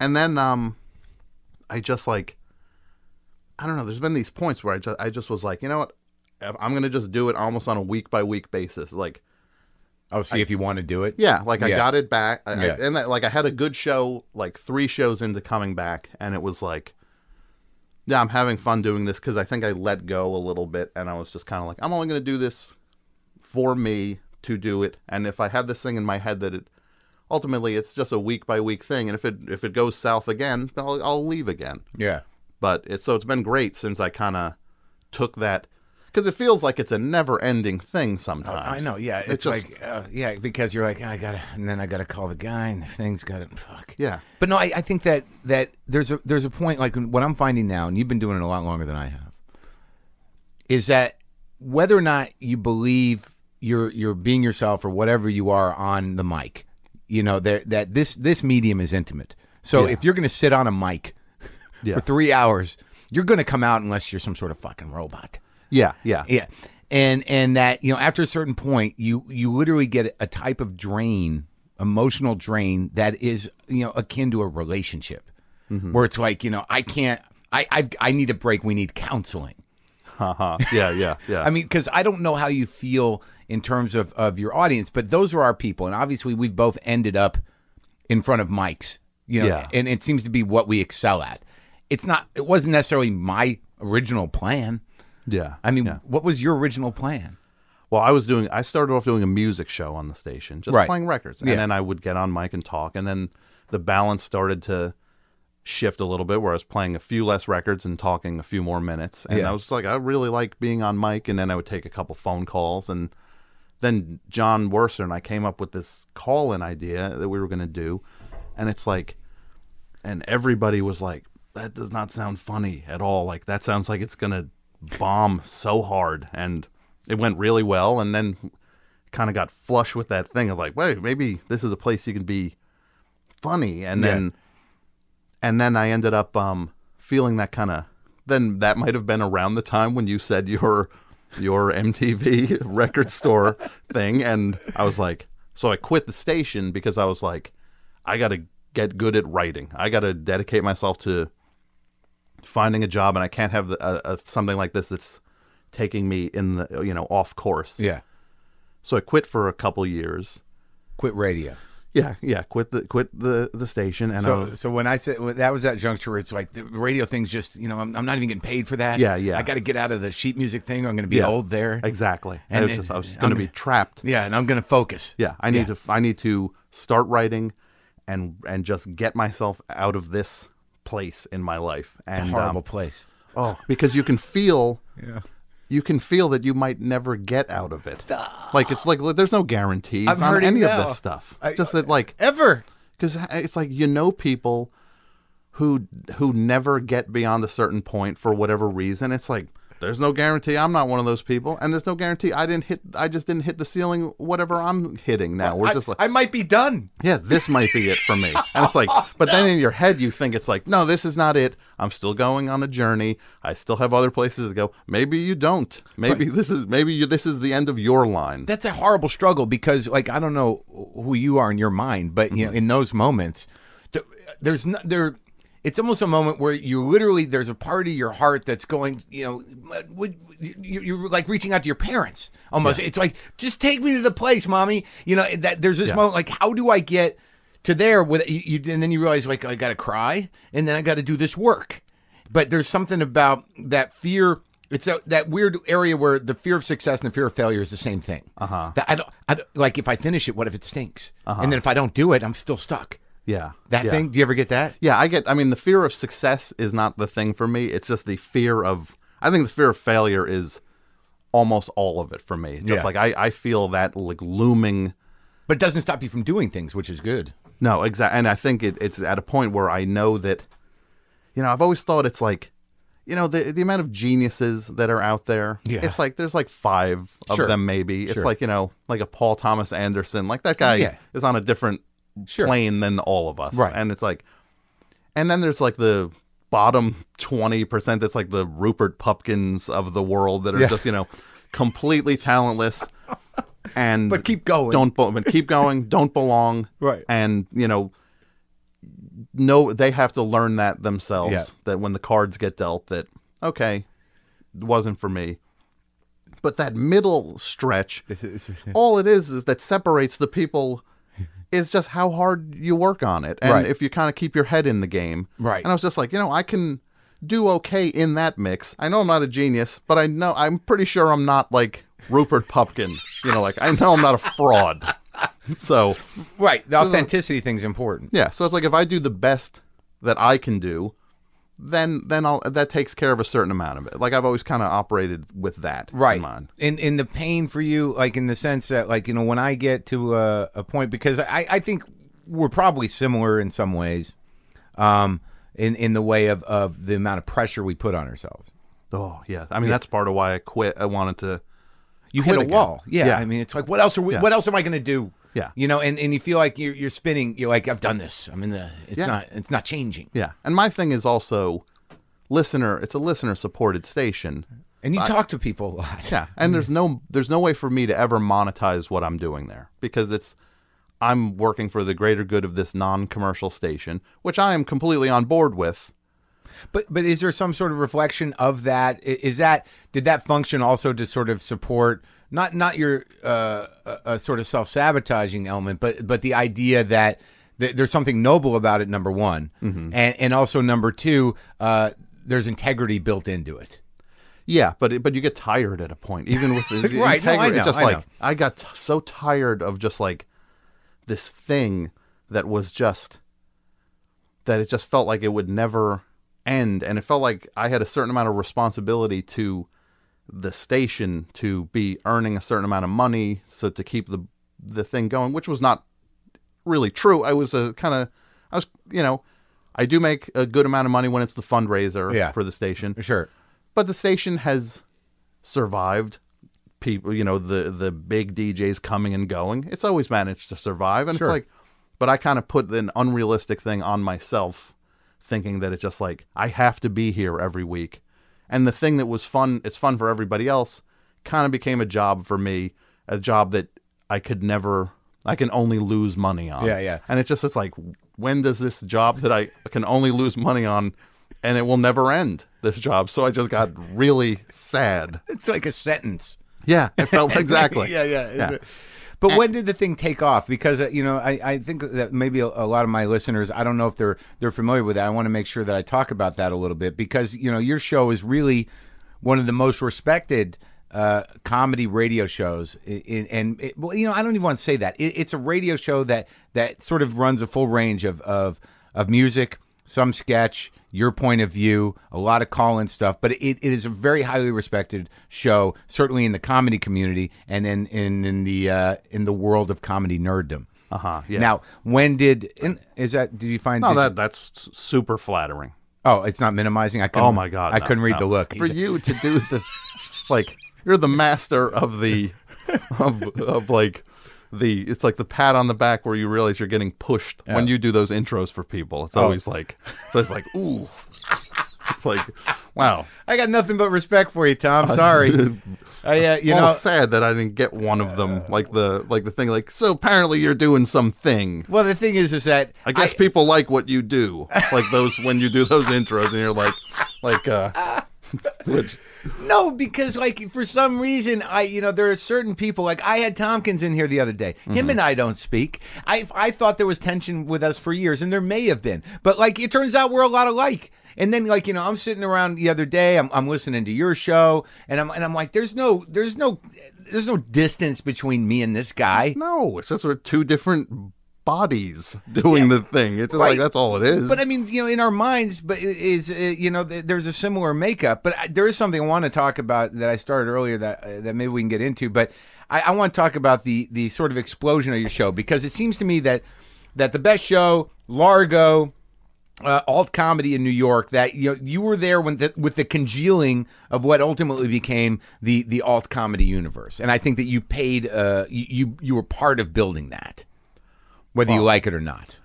And then, um, I just like, I don't know. There's been these points where I just I just was like, you know what, I'm gonna just do it almost on a week by week basis. Like, Oh, see if you want to do it. yeah, like I got it back, I, I- and that, like I had a good show, like three shows into coming back, and it was like, yeah, I'm having fun doing this because I think I let go a little bit, and I was just kind of like, I'm only gonna do this for me to do it, and if I have this thing in my head that it ultimately it's just a week by week thing, and if it if it goes south again, then I'll, I'll leave again. Yeah. but it's so it's been great since I kind of took that because it feels like it's a never-ending thing sometimes. Oh, I know. Yeah. It's, It's just- like, uh, yeah, because you're like, I gotta, and then I gotta call the guy, and the thing's got to fuck. yeah, But no, I, I think that that there's a there's a point like what I'm finding now, and you've been doing it a lot longer than I have, is that whether or not you believe you're you're being yourself or whatever you are on the mic, you know that that this this medium is intimate. So Yeah. if you're going to sit on a mic Yeah. for three hours, you're going to come out unless you're some sort of fucking robot. Yeah, yeah, Yeah. And and that, you know, after a certain point, you you literally get a type of drain, emotional drain that is, you know, akin to a relationship. Where it's like, you know, I can't I I I need a break, we need counseling. uh-huh. yeah, yeah, yeah. I mean, because I don't know how you feel in terms of, of your audience, but those are our people. And obviously, we've both ended up in front of mics, you know, Yeah. and it seems to be what we excel at. It's not, it wasn't necessarily my original plan. Yeah. I mean, yeah. what was your original plan? well, I was doing. I started off doing a music show on the station, just Right. playing records, and Yeah. then I would get on mic and talk, and then the balance started to shift a little bit, where I was playing a few less records and talking a few more minutes, and Yeah. I was like, I really like being on mic, and then I would take a couple phone calls, and then Jon Wurster and I came up with this call-in idea that we were going to do, and it's like, and everybody was like, that does not sound funny at all. Like that sounds like it's going to bomb so hard, and it went really well, and then kind of got flush with that thing of like, wait, maybe this is a place you can be funny, and Yeah. then, and then I ended up um feeling that kind of. Then that might have been around the time when you said your your MTV record store thing, and I was like, so I quit the station because I was like, I got to get good at writing. I got to dedicate myself to finding a job, and I can't have the, uh, uh, something like this that's taking me in the you know off course. Yeah. So I quit for a couple years. Quit radio. Yeah, yeah, quit the quit the the station, and I So, was, so when I said when that was that juncture, it's like the radio thing's just you know I'm, I'm not even getting paid for that. Yeah, yeah. I got to get out of the sheet music thing. Or I'm going to be Yeah. old there. exactly. And I was, it- just, I was I'm going to be trapped. Yeah, and I'm going to focus. Yeah, I need Yeah. to I need to start writing, and and just get myself out of this place in my life. It's and a horrible um, place. oh, because you can feel Yeah. you can feel that you might never get out of it. Like it's like there's no guarantees I'm on any now. of this stuff. I- just that like Ever. because it's like you know people who who never get beyond a certain point for whatever reason. It's like There's no guarantee I'm not one of those people, and there's no guarantee I didn't hit. I just didn't hit the ceiling. Whatever I'm hitting now, we're I, just like, I might be done. yeah, this might be it for me. And it's like, oh, but then in your head, you think it's like, no, this is not it. I'm still going on a journey. I still have other places to go. Maybe you don't. Maybe this is maybe you, this is the end of your line. That's a horrible struggle because, like, I don't know who you are in your mind, but you know, mm-hmm. in those moments, there's no, there. It's almost a moment where you literally there's a part of your heart that's going, you know, you're like reaching out to your parents almost. It's like just take me to the place, mommy. You know that there's this Yeah. moment like how do I get to there with you, and then you realize like I got to cry and then I got to do this work. But there's something about that fear. It's a, that weird area where the fear of success and the fear of failure is the same thing. Uh huh. I don't, I don't like if I finish it, what if it stinks? And then if I don't do it, I'm still stuck. Yeah, That yeah. thing. Do you ever get that? Yeah, I get. I mean, the fear of success is not the thing for me. It's just the fear of. I think the fear of failure is almost all of it for me. Just Yeah. like I, I feel that like looming. But it doesn't stop you from doing things, which is good. No, exactly. And I think it, it's at a point where I know that. You know, I've always thought it's like, you know, the the amount of geniuses that are out there. Yeah. It's like there's like five of Sure. them maybe. It's Sure. like you know, like a Paul Thomas Anderson. Like that guy Yeah. is on a different Sure. plane than all of us. Right. And it's like, and then there's like the bottom 20% that's like the Rupert Pupkins of the world that are Yeah. just, you know, completely talentless and But keep going. Don't but keep going, don't belong. Right. And, you know, no they have to learn that themselves Yeah. that when the cards get dealt that okay, it wasn't for me. But that middle stretch all it is is that separates the people is just how hard you work on it and Right. if you kind of keep your head in the game Right. and i was just like you know i can do okay in that mix i know i'm not a genius but i know i'm pretty sure i'm not like rupert pupkin you know like i know i'm not a fraud so Right. The authenticity thing's important. yeah so it's like if i do the best that i can do then then i'll that takes care of a certain amount of it. Like i've always kind of operated with that right. in mind. In in the pain for you like in the sense that like you know when i get to a, a point because i i think we're probably similar in some ways um in in the way of of the amount of pressure we put on ourselves. Oh yeah. I mean that's part of why i quit. I wanted to you hit a again. wall. Yeah, Yeah. i mean it's like what else are we Yeah. what else am i going to do Yeah. you know and and you feel like you're you're spinning you're like i've done this i'm in the it's Yeah. not it's not changing Yeah, and my thing is also listener. It's a listener supported station. and you talk to people a lot Yeah, and there's no there's no way for me to ever monetize what I'm doing there because it's I'm working for the greater good of this non-commercial station, which I am completely on board with. But but is there some sort of reflection of that? I- Is that did that function also to sort of support not not your uh, a, a sort of self sabotaging element, but but the idea that th- there's something noble about it. Number one, and and also number two, uh, there's integrity built into it. Yeah, but it, but you get tired at a point, even with the, Right, no, I integrity. know, just I like know. I got t- so tired of just like this thing that was just that it just felt like it would never end, and it felt like I had a certain amount of responsibility to the station to be earning a certain amount of money, so to keep the the thing going, which was not really true. I was a kind of I was you know I do make a good amount of money when it's the fundraiser Yeah. for the station Sure. but the station has survived people you know the the big djs coming and going it's always managed to survive and Sure. it's like but i kind of put an unrealistic thing on myself thinking that it's just like i have to be here every week and the thing that was fun it's fun for everybody else kind of became a job for me a job that i could never i can only lose money on Yeah, yeah. and it's just it's like when does this job that i can only lose money on and it will never end this job so i just got really sad It's like a sentence. yeah it felt exactly yeah, yeah. Yeah. But when did the thing take off? Because uh, you know, I, I think that maybe a, a lot of my listeners, I don't know if they're they're familiar with that. I want to make sure that I talk about that a little bit because you know your show is really one of the most respected uh, comedy radio shows. In, and it, well, you know, I don't even want to say that. It, it's a radio show that that sort of runs a full range of of of music, some sketch, your point of view, a lot of call in stuff, but it, it is a very highly respected show, certainly in the comedy community and in in, in the uh, in the world of comedy nerddom. uh-huh yeah Now, when did and is that? Did you find? no did that that's super flattering Oh, it's not minimizing. I couldn't. Oh my god! I no, couldn't read no. the look. For He's- you to do the like, you're the master of the of of like the it's like the pat on the back where you realize you're getting pushed when you do those intros for people. It's Oh. always like so it's like ooh. It's like wow. I got nothing but respect for you, Tom. Sorry. I, uh, you know, sad that I didn't get one of them. Like the like the thing like so apparently you're doing something. well, the thing is, is that I guess people like what you do. Like those when you do those intros and you're like like uh which No, because like for some reason, I you know there are certain people like I had Tompkins in here the other day. Him mm-hmm. and I don't speak. I I thought there was tension with us for years, and there may have been, but like it turns out we're a lot alike. And then like you know I'm sitting around the other day, I'm I'm listening to your show, and I'm and I'm like, there's no there's no there's no distance between me and this guy. No, it's just we're two different bodies doing the thing. It's just like that's all it is. But I mean, you know, in our minds, but it is uh, you know, th- there's a similar makeup. But I, there is something I want to talk about that I started earlier that uh, that maybe we can get into. But I, I want to talk about the the sort of explosion of your show because it seems to me that that the best show, Largo. Uh, alt comedy in New York. That you know, you were there when the, with the congealing of what ultimately became the the alt comedy universe, and I think that you paid. Uh, you, you were part of building that, whether you like it or not.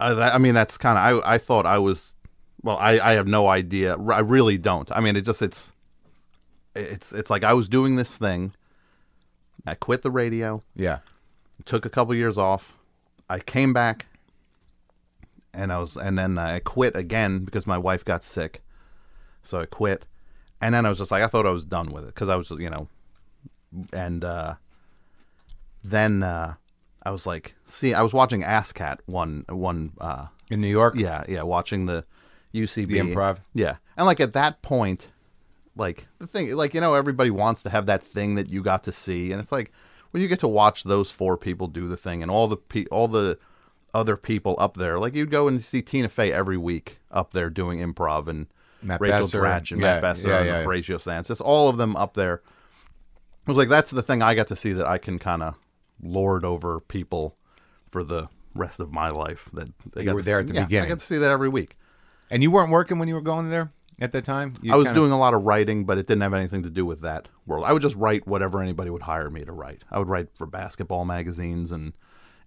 I, I mean, that's kind of. I I thought I was. Well, I I have no idea. I really don't. I mean, it just it's. It's it's like I was doing this thing. I quit the radio. Yeah. Took a couple years off. I came back. And I was, and then I quit again because my wife got sick. So I quit, and then I was just like, I thought I was done with it because I was, you know, and uh, then uh, I was like, see, I was watching ASCAT one one uh, In New York? yeah, yeah, watching the UCB The improv? Yeah, and like at that point, like the thing, like you know, everybody wants to have that thing that you got to see, and it's like when you get to watch those four people do the thing, and all the pe- all the other people up there, like you'd go and see Tina Fey every week up there doing improv, and Matt Rachel Besser. Dratch and Yeah, Matt Besser yeah, and yeah. Horatio Sanz, just all of them up there. I was like, that's the thing I got to see that I can kind of lord over people for the rest of my life. That they You were there see- at the yeah, beginning. I got to see that every week. And you weren't working when you were going there at that time? You I was kinda- doing a lot of writing, but it didn't have anything to do with that world. I would just write whatever anybody would hire me to write. I would write for basketball magazines and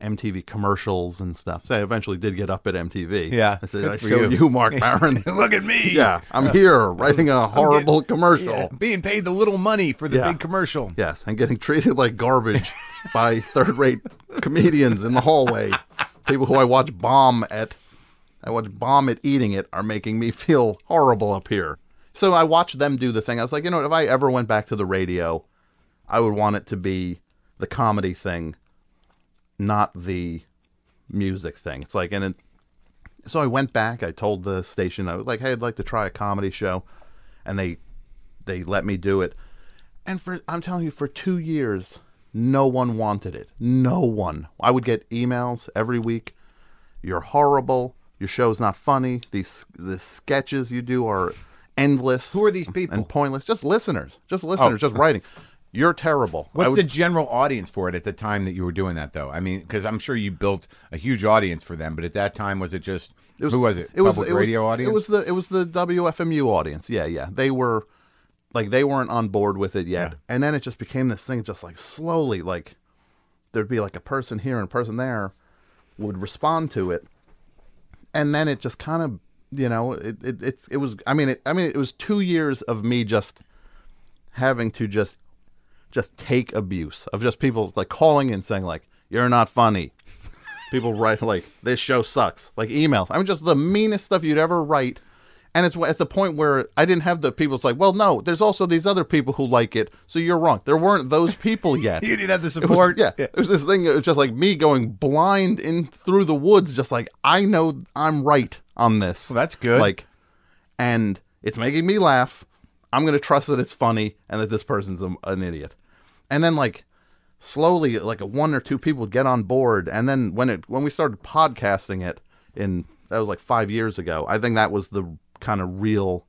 MTV commercials and stuff. So I eventually did get up at MTV. Yeah, I said, I showed you." you, Marc Maron. Look at me. yeah, I'm here writing a horrible commercial. Yeah, being paid the little money for the Yeah. big commercial. Yes, and getting treated like garbage by third-rate comedians in the hallway. People who I watch bomb at, I watch bomb at eating it, are making me feel horrible up here. So I watched them do the thing. I was like, you know, what, if I ever went back to the radio, I would want it to be the comedy thing, not the music thing. It's like, and it, so I went back. I told the station, I was like, hey, I'd like to try a comedy show, and they they let me do it. And for I'm telling you, for two years, no one wanted it. No one. I would get emails every week. You're horrible. Your show's not funny. These the sketches you do are endless. Who are these people? And pointless. Just listeners. Just oh. listeners. Just writing. You're terrible. What's would- the general audience for it at the time that you were doing that, though? I mean, because I'm sure you built a huge audience for them, but at that time, was it just who was it? It was Public it was- radio audience. It was the it was the WFMU audience. Yeah, yeah. They were like they weren't on board with it yet, and then it just became this thing. Just like slowly, like there'd be like a person here and a person there would respond to it, and then it just kind of you know it it it's it was I mean it I mean it was two years of me just having to just just take abuse of just people like calling in saying like you're not funny people write like this show sucks like emails i mean just the meanest stuff you'd ever write and it's at the point where i didn't have the people's like well no there's also these other people who like it so you're wrong there weren't those people yet you didn't have the It was- support. yeah, it was this thing. It was just like me going blind in through the woods, just like I know I'm right on this. Well, that's good. Like, and it's making me laugh. I'm gonna trust that it's funny and that this person's a, an idiot. And then like slowly, like one or two people would get on board, and then when it when we started podcasting it in that was like five years ago. I think that was the kind of real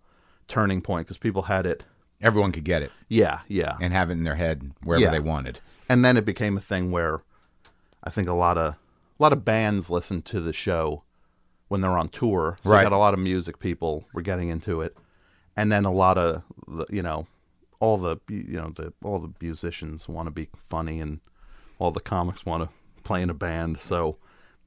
turning point because people had it. Everyone could get it Yeah, yeah. and have it in their head wherever Yeah. they wanted. and then it became a thing where I think a lot of a lot of bands listened to the show when they're on tour. So Right. got a lot of music people were getting into it, and then a lot of you know all the you know the all the musicians want to be funny and all the comics want to play in a band. So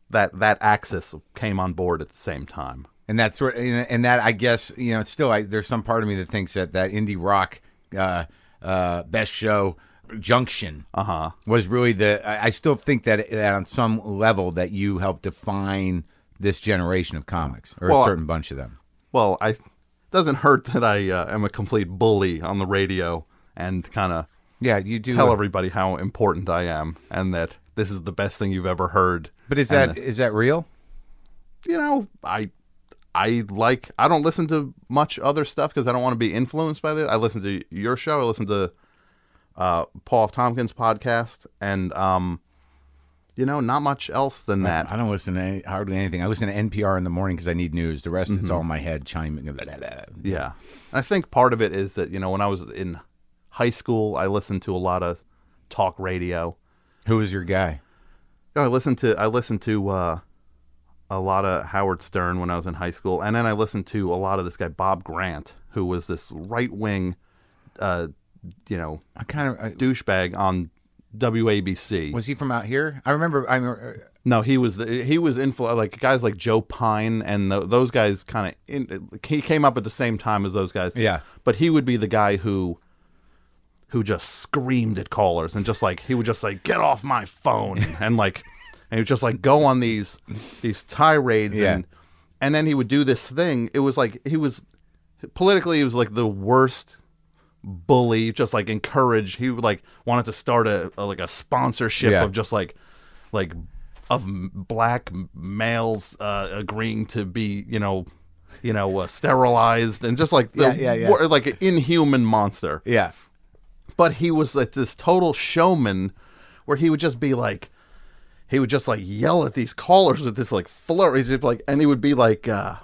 that that axis came on board at the same time. And that's where, and and that I guess you know, still, I, there's some part of me that thinks that that indie rock uh, uh, best show junction Uh huh. was really the. I, I still think that, that on some level that you helped define this generation of comics or Well, a certain bunch of them. Well, I doesn't hurt that I uh, am a complete bully on the radio and kind of Yeah, you do. tell everybody how important I am and that this is the best thing you've ever heard. but is And, that is that real? you know, I I like I don't listen to much other stuff because I don't want to be influenced by that. I listen to your show. I listen to uh, Paul F. Tompkins' podcast, and um, you know, not much else than that. I don't listen to any, hardly anything. I listen to NPR in the morning because I need news. The rest, it's all in my head chiming. Blah, blah, blah. Yeah. I think part of it is that, you know, when I was in high school, I listened to a lot of talk radio. Who was your guy? I listened to I listened to uh, a lot of Howard Stern when I was in high school, and then I listened to a lot of this guy Bob Grant, who was this right wing, uh, you know, I kind of. I, douchebag on WABC. was he from out here? I remember. I remember, uh, no, he was the, he was influ- like guys like Joe Pyne and tho- those guys kind of he came up at the same time as those guys. Yeah. but he would be the guy who who just screamed at callers and just like he would just like get off my phone and like and he would just like go on these these tirades Yeah. and and then he would do this thing it was like he was politically he was like the worst bully just like encourage he like wanted to start a, a like a sponsorship Yeah. of just like like of black males uh, agreeing to be you know you know uh, sterilized and just like the Yeah, yeah, yeah. like an inhuman monster yeah. but he was like this total showman where he would just be like he would just like yell at these callers with this like flurry He'd like and he would be like uh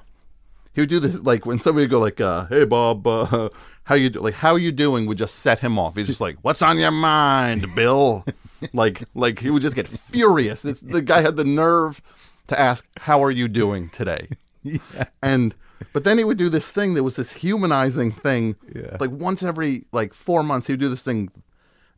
he would do this like when somebody would go like uh hey bob uh how you do like how you doing? would just set him off. He's just like what's on your mind bill? Like like he would just get furious. It's the guy had the nerve to ask how are you doing today? And but then he would do this thing that was this humanizing thing. Yeah. like once every like four months he would do this thing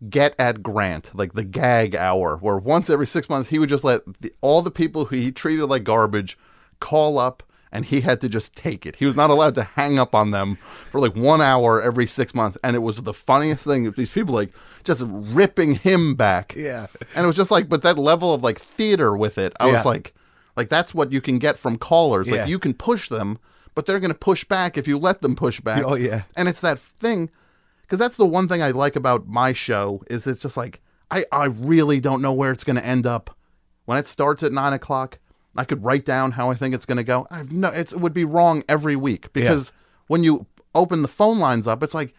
get at grant like the gag hour where once every six months he would just let the, all the people who he treated like garbage call up and he had to just take it he was not allowed to hang up on them for like one hour every six months and it was the funniest thing these people like just ripping him back Yeah. and it was just like but that level of like theater with it i Yeah. was like like that's what you can get from callers Yeah. like you can push them but they're going to push back if you let them push back Oh, yeah. and it's that thing because that's the one thing i like about my show is it's just like i i really don't know where it's going to end up when it starts at nine o'clock i could write down how i think it's going to go i've no it's, it would be wrong every week because when you open the phone lines up it's like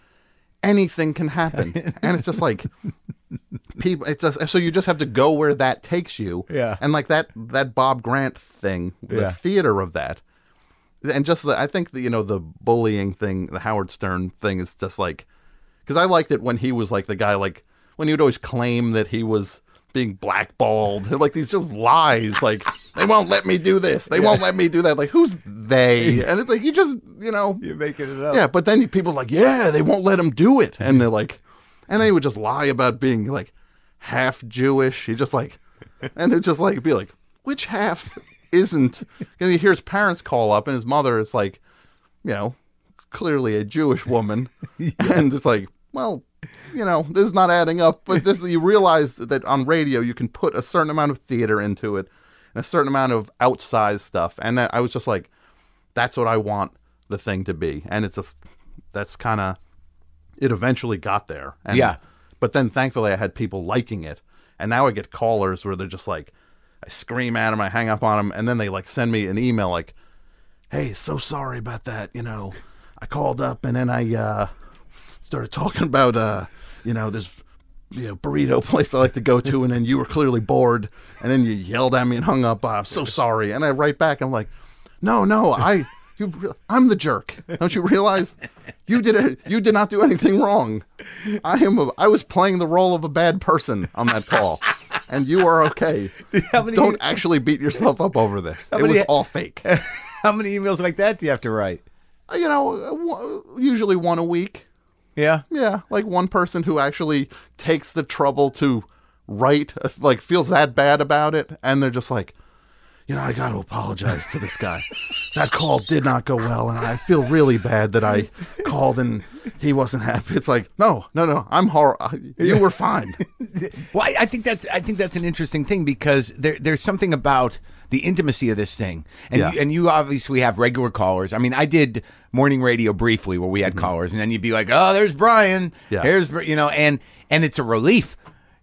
anything can happen and it's just like people it's just so you just have to go where that takes you Yeah. and like that that bob grant thing the Yeah. theater of that and just the, i think the you know the bullying thing the howard stern thing is just like because i liked it when he was like the guy like when he would always claim that he was being blackballed. Like these just lies like they won't let me do this. They won't let me do that. Like who's they? And it's like you just you know. You're making it up. yeah, but then people are like, yeah, they won't let him do it, and they're like, and they would just lie about being like half Jewish. He just like, and it's just like be like, which half isn't? And you hear his parents call up, and his mother is like, you know, clearly a Jewish woman, and it's like, well, you know, this is not adding up. But this, you realize that on radio you can put a certain amount of theater into it, and a certain amount of outsized stuff, and that I was just like, that's what I want the thing to be. And it's just that's kind of it eventually got there. And, Yeah. But then thankfully I had people liking it. And now I get callers where they're just like I scream at them, I hang up on them, and then they like send me an email like, "Hey, so sorry about that, you know. I called up and then I uh started talking about uh, you know, this you know, burrito place I like to go to, and then you were clearly bored, and then you yelled at me and hung up. I'm so sorry. And I write back, I'm like, no, no, I, you, I'm the jerk. Don't you realize? You did it. You did not do anything wrong. I am. A, I was playing the role of a bad person on that call. and you are okay. Many- Don't actually beat yourself up over this. It was all fake. How many emails like that do you have to write? you know, uh, usually one a week. Yeah. Yeah, like one person who actually takes the trouble to write, like feels that bad about it, and they're just like, you know, I got to apologize to this guy. that call did not go well, and I feel really bad that I called and he wasn't happy. It's like, no, no, no, I'm hor. You were fine. Well, I, I think that's I think that's an interesting thing because there there's something about the intimacy of this thing, and Yeah. you, and you obviously have regular callers. I mean, I did morning radio briefly where we had callers, and then you'd be like, "Oh, there's Brian. Mm-hmm. Yeah. Here's you know," and and it's a relief.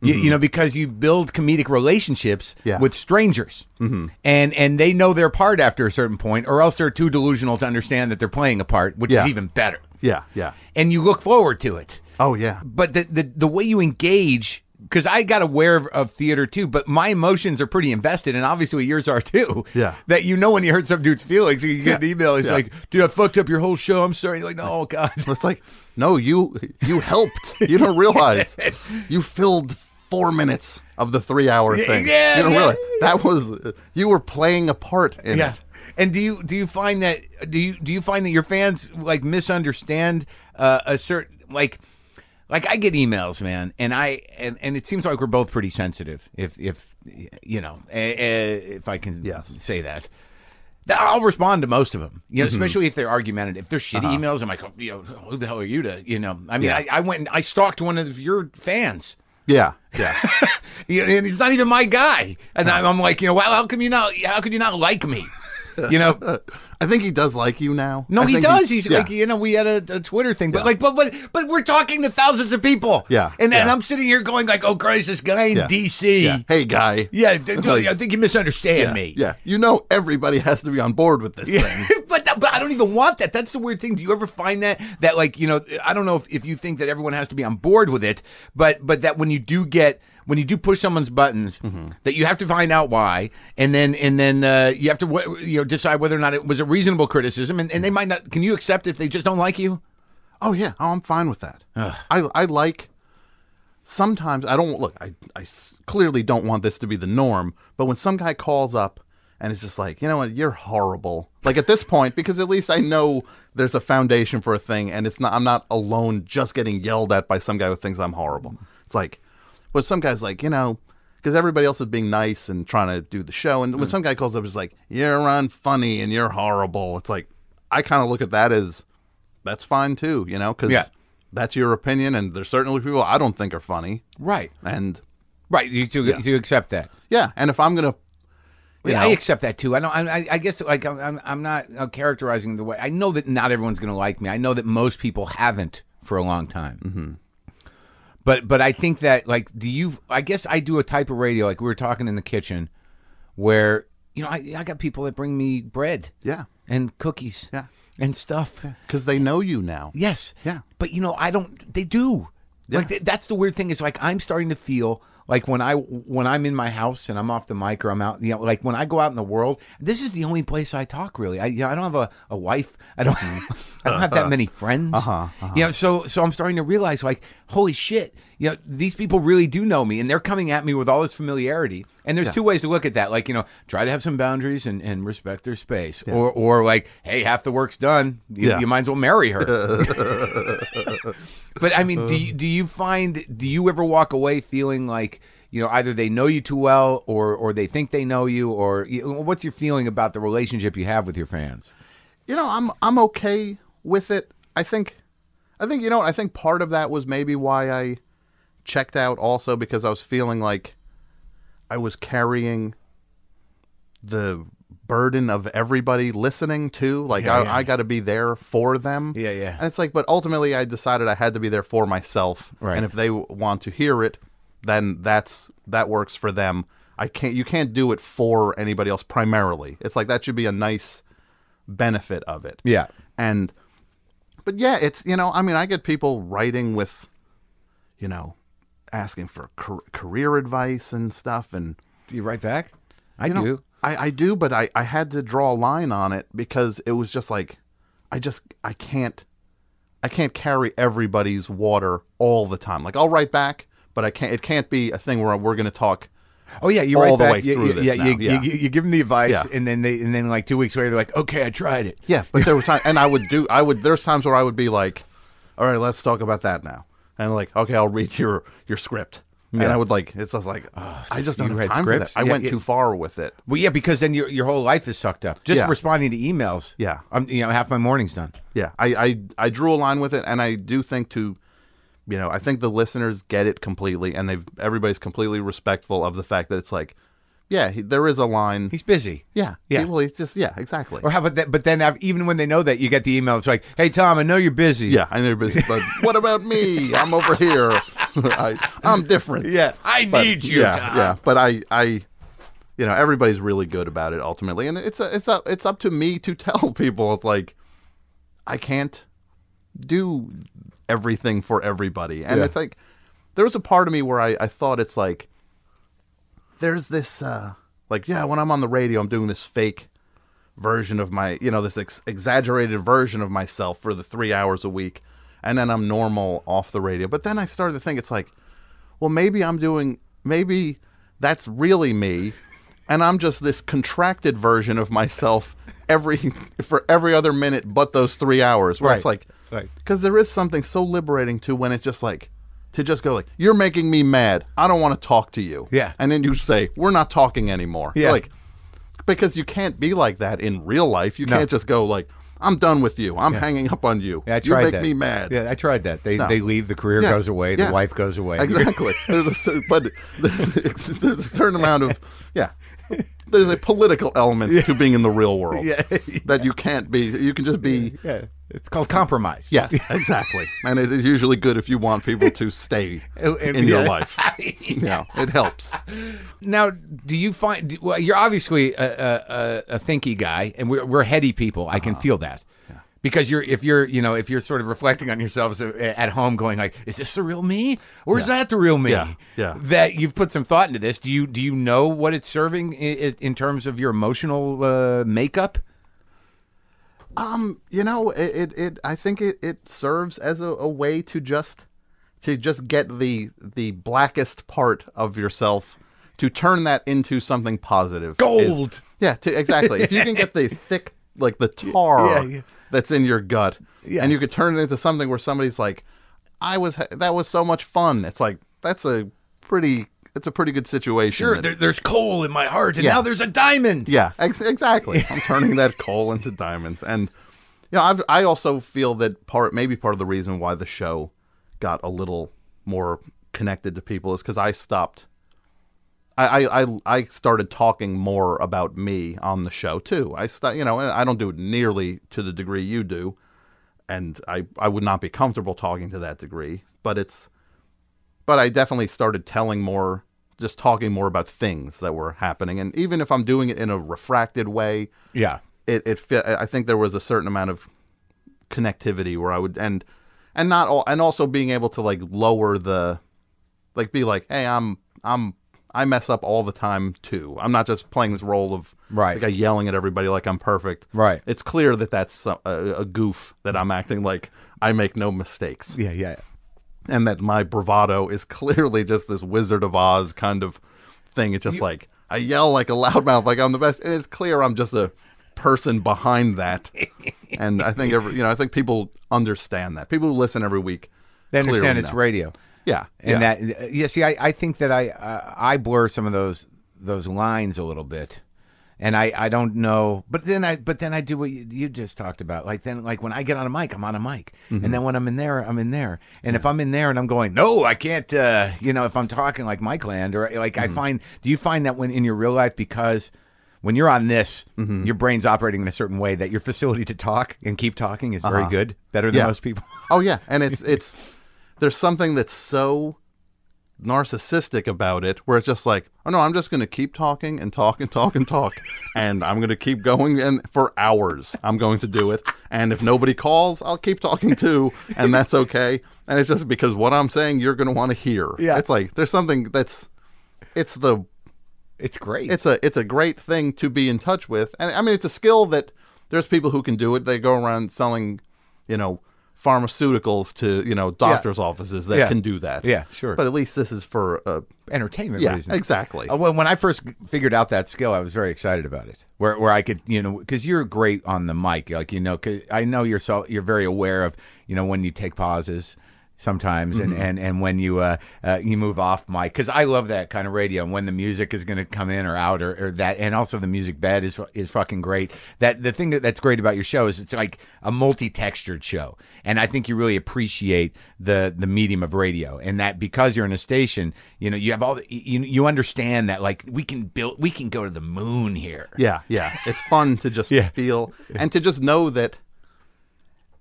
You, you know because you build comedic relationships Mm-hmm. Yeah. with strangers, mm-hmm. and and they know their part after a certain point, or else they're too delusional to understand that they're playing a part, which Yeah. is even better. Yeah, yeah. And you look forward to it Oh yeah. but the the, the way you engage because I got aware of, of theater too, but my emotions are pretty invested, and obviously yours are too. Yeah. That you know when you hurt some dude's feelings, you get an email. It's Yeah. like, dude, I fucked up your whole show. I'm sorry. You're like, no, oh god. It's like, no, you you helped. You don't realize you filled four minutes of the three hour thing. yeah, you don't yeah, realize that was you were playing a part in Yeah. it. And do you do you find that do you do you find that your fans like misunderstand uh, a certain like like I get emails, man, and I and, and it seems like we're both pretty sensitive. If if you know, if I can Yes. say that. I'll respond to most of them, you know, especially if they're argumentative. If they're shitty emails, I'm like, oh, you know, who the hell are you to, you know? I mean, Yeah. I, I went and I stalked one of your fans. Yeah, yeah. And he's not even my guy, and I'm, I'm like, you know, well, how come you not? How could you not like me? You know, I think he does like you now. no, I he think does. He's yeah. like, you know, we had a, a Twitter thing, but Yeah. like, but but but we're talking to thousands of people. Yeah, and and yeah. I'm sitting here going like, oh Christ, this guy in Yeah. D.C. yeah. Hey, guy. Yeah, d- d- Like- I think you misunderstand me. yeah. You know, everybody has to be on board with this thing. but that, but I don't even want that. That's the weird thing. Do you ever find that that like you know I don't know if, if you think that everyone has to be on board with it, but but that when you do get when you do push someone's buttons, Mm-hmm. that you have to find out why, and then and then uh, you have to w- you know decide whether or not it was a reasonable criticism, and, and they might not. Can you accept if they just don't like you? Oh yeah, oh, I'm fine with that. I I like. Sometimes I don't look. I, I clearly don't want this to be the norm. But when some guy calls up and it's just like, you know what, you're horrible. Like at this point, because at least I know there's a foundation for a thing, and it's not. I'm not alone, just getting yelled at by some guy who thinks I'm horrible. It's like, but some guy's like, you know. Because everybody else is being nice and trying to do the show, and when mm. some guy calls up, it's like you're unfunny and you're horrible. It's like I kind of look at that as that's fine too, you know, because Yeah. that's your opinion, and there's certainly people I don't think are funny, Right, and right. You to, you accept that. yeah, and if I'm gonna, you Yeah, I accept that too. I don't. I, I guess like I'm, I'm, not uh, characterizing the way. I know that not everyone's going to like me. I know that most people haven't for a long time. Mm-hmm. But but I think that like, do you? I guess I do a type of radio like we were talking in the kitchen, where you know I, I got people that bring me bread, yeah, and cookies, Yeah. and stuff. because they know you now. Yes. Yeah. But you know, I don't. They do. Like th- that's the weird thing is like I'm starting to feel like when I when I'm in my house and I'm off the mic or I'm out, you know, like when I go out in the world, this is the only place I talk. Really, I you know, I don't have a, a wife. I don't. I don't have that many friends. Uh-huh, You know, so so I'm starting to realize like, holy shit, you know, these people really do know me and they're coming at me with all this familiarity. And there's two ways to look at that. Like, you know, try to have some boundaries and, and respect their space. Or or like, hey, half the work's done. You, Yeah. you might as well marry her. But I mean, do you, um. do you find do you ever walk away feeling like you know either they know you too well or or they think they know you or you, what's your feeling about the relationship you have with your fans? You know, I'm I'm okay with it. I think, I think you know, I think part of that was maybe why I checked out also because I was feeling like I was carrying the burden of everybody listening too. Like Yeah, I, yeah. I got to be there for them. Yeah, yeah. And it's like, but ultimately, I decided I had to be there for myself. Right. And if they want to hear it, then that's that works for them. I can't. You can't do it for anybody else primarily. It's like that should be a nice benefit of it. Yeah. And, but yeah, it's you know, I mean, I get people writing with, you know, asking for car- career advice and stuff, and Do you write back? I you know, do. I, I do, but I, I had to draw a line on it because it was just like I just I can't I can't carry everybody's water all the time. Like I'll write back, but I can't it can't be a thing where we're gonna talk Oh yeah, you all the back- way you- through you- this yeah. You, Yeah. You, you give them the advice, Yeah. and then they, and then like two weeks later, they're like, "Okay, I tried it." Yeah, but there were times, and I would do. I would. There's times where I would be like, "All right, let's talk about that now," and like, "Okay, I'll read your your script," and Yeah. I would like. It's just like, I just don't have read time for that. I Yeah, went yeah. too far with it. Well, yeah, because then your your whole life is sucked up. Just responding to emails. Yeah. I'm, you know, half my morning's done. Yeah, I, I I drew a line with it, and I do think to, you know, I think the listeners get it completely, and they've everybody's completely respectful of the fact that it's like, yeah, he, there is a line. He's busy. yeah, Yeah. He, well, he's just yeah, exactly. Or how about that? But then, even when they know that, you get the email. It's like, "Hey, Tom, I know you're busy." yeah, I know, you're busy, but what about me? I'm over here. I, I'm different. yeah. I But, need you. Yeah, Tom. yeah. But I, I, you know, everybody's really good about it ultimately, and it's a, it's up, it's up to me to tell people. It's like, I can't do everything for everybody, and Yeah. it's like, there was a part of me where I, I thought it's like, there's this, uh, like, yeah, when I'm on the radio, I'm doing this fake version of my, you know, this ex- exaggerated version of myself for the three hours a week, and then I'm normal off the radio. But then I started to think, it's like, well, maybe I'm doing, maybe that's really me, and I'm just this contracted version of myself every for every other minute, but those three hours. Where it's like, Right. because there is something so liberating to when it's just like. To just go like, you're making me mad. I don't want to talk to you. Yeah. And then you say, we're not talking anymore. Yeah. Like, because you can't be like that in real life. You No. can't just go like, "I'm done with you. I'm hanging up on you. Yeah, I you make that. me mad." Yeah, I tried that. They No. they leave, the career Yeah, goes away, the yeah. wife goes away. Exactly. there's a but there's, there's a certain amount of yeah. There's a political element to being in the real world Yeah. that you can't be. You can just be. Yeah, it's called compromise. Yes, exactly. And it is usually good if you want people to stay Oh, and- in your yeah. life. Yeah, it helps. Now, do you find? do- Well, you're obviously a, a, a, a thinky guy, and we're, we're heady people. I Uh-huh. can feel that. Because you're, if you're, you know, if you're sort of reflecting on yourselves at home, going like, "Is this the real me, or is that the real me?" Yeah, yeah. That you've put some thought into this. Do you, do you know what it's serving in, in terms of your emotional uh, makeup? Um, you know, it, it, it I think it, it serves as a, a way to just to just get the the blackest part of yourself to turn that into something positive. is- Gold. yeah, to, exactly. if you can get the thick like the tar Yeah, yeah. that's in your gut Yeah. and you could turn it into something where somebody's like I was ha- that was so much fun. It's like that's a pretty it's a pretty good situation. Sure, that- there, there's coal in my heart, and Yeah. now there's a diamond. yeah, ex- exactly. I'm turning that coal into diamonds, and you know, I've I also feel that part maybe part of the reason why the show got a little more connected to people is because I stopped. I, I, I I started talking more about me on the show too. I st- you know, I don't do it nearly to the degree you do, and I I would not be comfortable talking to that degree. But it's, but I definitely started telling more, just talking more about things that were happening, and even if I'm doing it in a refracted way, yeah. it it fit. I think there was a certain amount of connectivity where I would and and not all and also being able to like lower the like be like, hey, I'm I'm I mess up all the time too. I'm not just playing this role of Right. like yelling at everybody like I'm perfect. Right. It's clear that that's a, a, a goof that I'm acting like I make no mistakes Yeah, yeah. And that my bravado is clearly just this Wizard of Oz kind of thing. It's just like I yell like a loudmouth, like I'm the best. And it's clear I'm just a person behind that. and I think every, you know, I think people understand that. People who listen every week, They understand it's know. radio. Yeah, and yeah. that yeah see i, I think that i uh, i blur some of those those lines a little bit and i i don't know but then i but then i do what you, you just talked about like then like when i get on a mic i'm on a mic Mm-hmm. and then when i'm in there i'm in there and if i'm in there and i'm going no i can't uh you know if i'm talking like mike land or like Mm-hmm. i find do you find that when in your real life because when you're on this, Mm-hmm. your brain's operating in a certain way that your facility to talk and keep talking is very good, better than Uh-huh. Yeah. most people. Oh yeah, and it's it's there's something that's so narcissistic about it where it's just like, oh no, I'm just going to keep talking and talk and talk and talk and I'm going to keep going and for hours I'm going to do it and if nobody calls, I'll keep talking too and that's okay. And it's just because what I'm saying you're going to want to hear. Yeah. It's like there's something that's it's the It's great. it's a it's a great thing to be in touch with and i mean it's a skill that there's people who can do it they go around selling you know pharmaceuticals to you know doctors' offices that Yeah. can do that. Yeah, sure. But at least this is for uh, entertainment yeah, reasons. exactly. Uh, When when I first figured out that skill, I was very excited about it. Where where I could, you know, because you're great on the mic, like you know, 'cause I know you're so you're very aware of, you know, when you take pauses sometimes, and and and when you uh, uh you move off mic, because I love that kind of radio, and when the music is going to come in or out, or, or that, and also the music bed is is fucking great. That the thing that, that's great about your show is it's like a multi-textured show, and I think you really appreciate the the medium of radio, and that because you're in a station, you know, you have all the, you you understand that like we can build, we can go to the moon here. Yeah, yeah. It's fun to just Yeah. feel and to just know that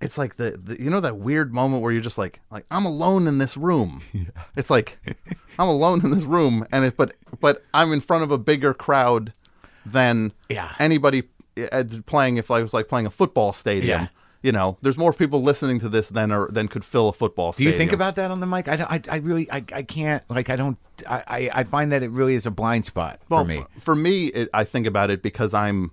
it's like the, the you know that weird moment where you're just like like I'm alone in this room. Yeah. It's like I'm alone in this room and it but but I'm in front of a bigger crowd than Yeah. anybody uh, playing if I was like playing a football stadium. Yeah. You know, there's more people listening to this than or than could fill a football Stadium. Do you think about that on the mic? I, don't, I, I really, I, I can't, like, I don't, I, I, I find that it really is a blind spot well, for me. f- for me, it, I think about it because I'm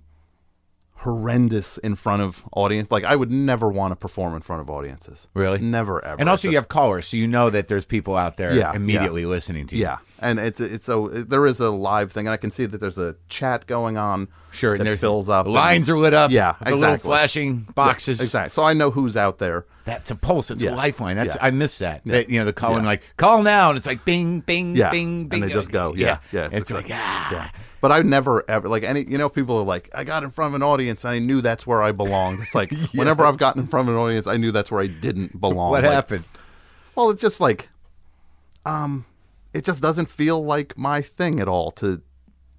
horrendous in front of audience. Like I would never want to perform in front of audiences. Really? Never ever. and also, It's you have callers, so you know that there's people out there Yeah, immediately listening to you. yeah, and it's it's so there is a live thing, and I can see that there's a chat going on. Sure. And there's fills up. and- Lines are lit up. Yeah, the little exactly. flashing boxes. exactly. So I know who's out there. That's a pulse. It's Yeah. a lifeline. That's Yeah. I miss that. That, you know, the calling Yeah. like call now, and it's like bing, bing, Yeah, bing, bing, and they just go. Yeah, yeah. It's, like ah. Yeah. But I never ever like any. You know, people are like, I got in front of an audience, and I knew that's where I belonged. It's like whenever I've gotten in front of an audience, I knew that's where I didn't belong. What Like, happened? Well, it's just like, um, it just doesn't feel like my thing at all to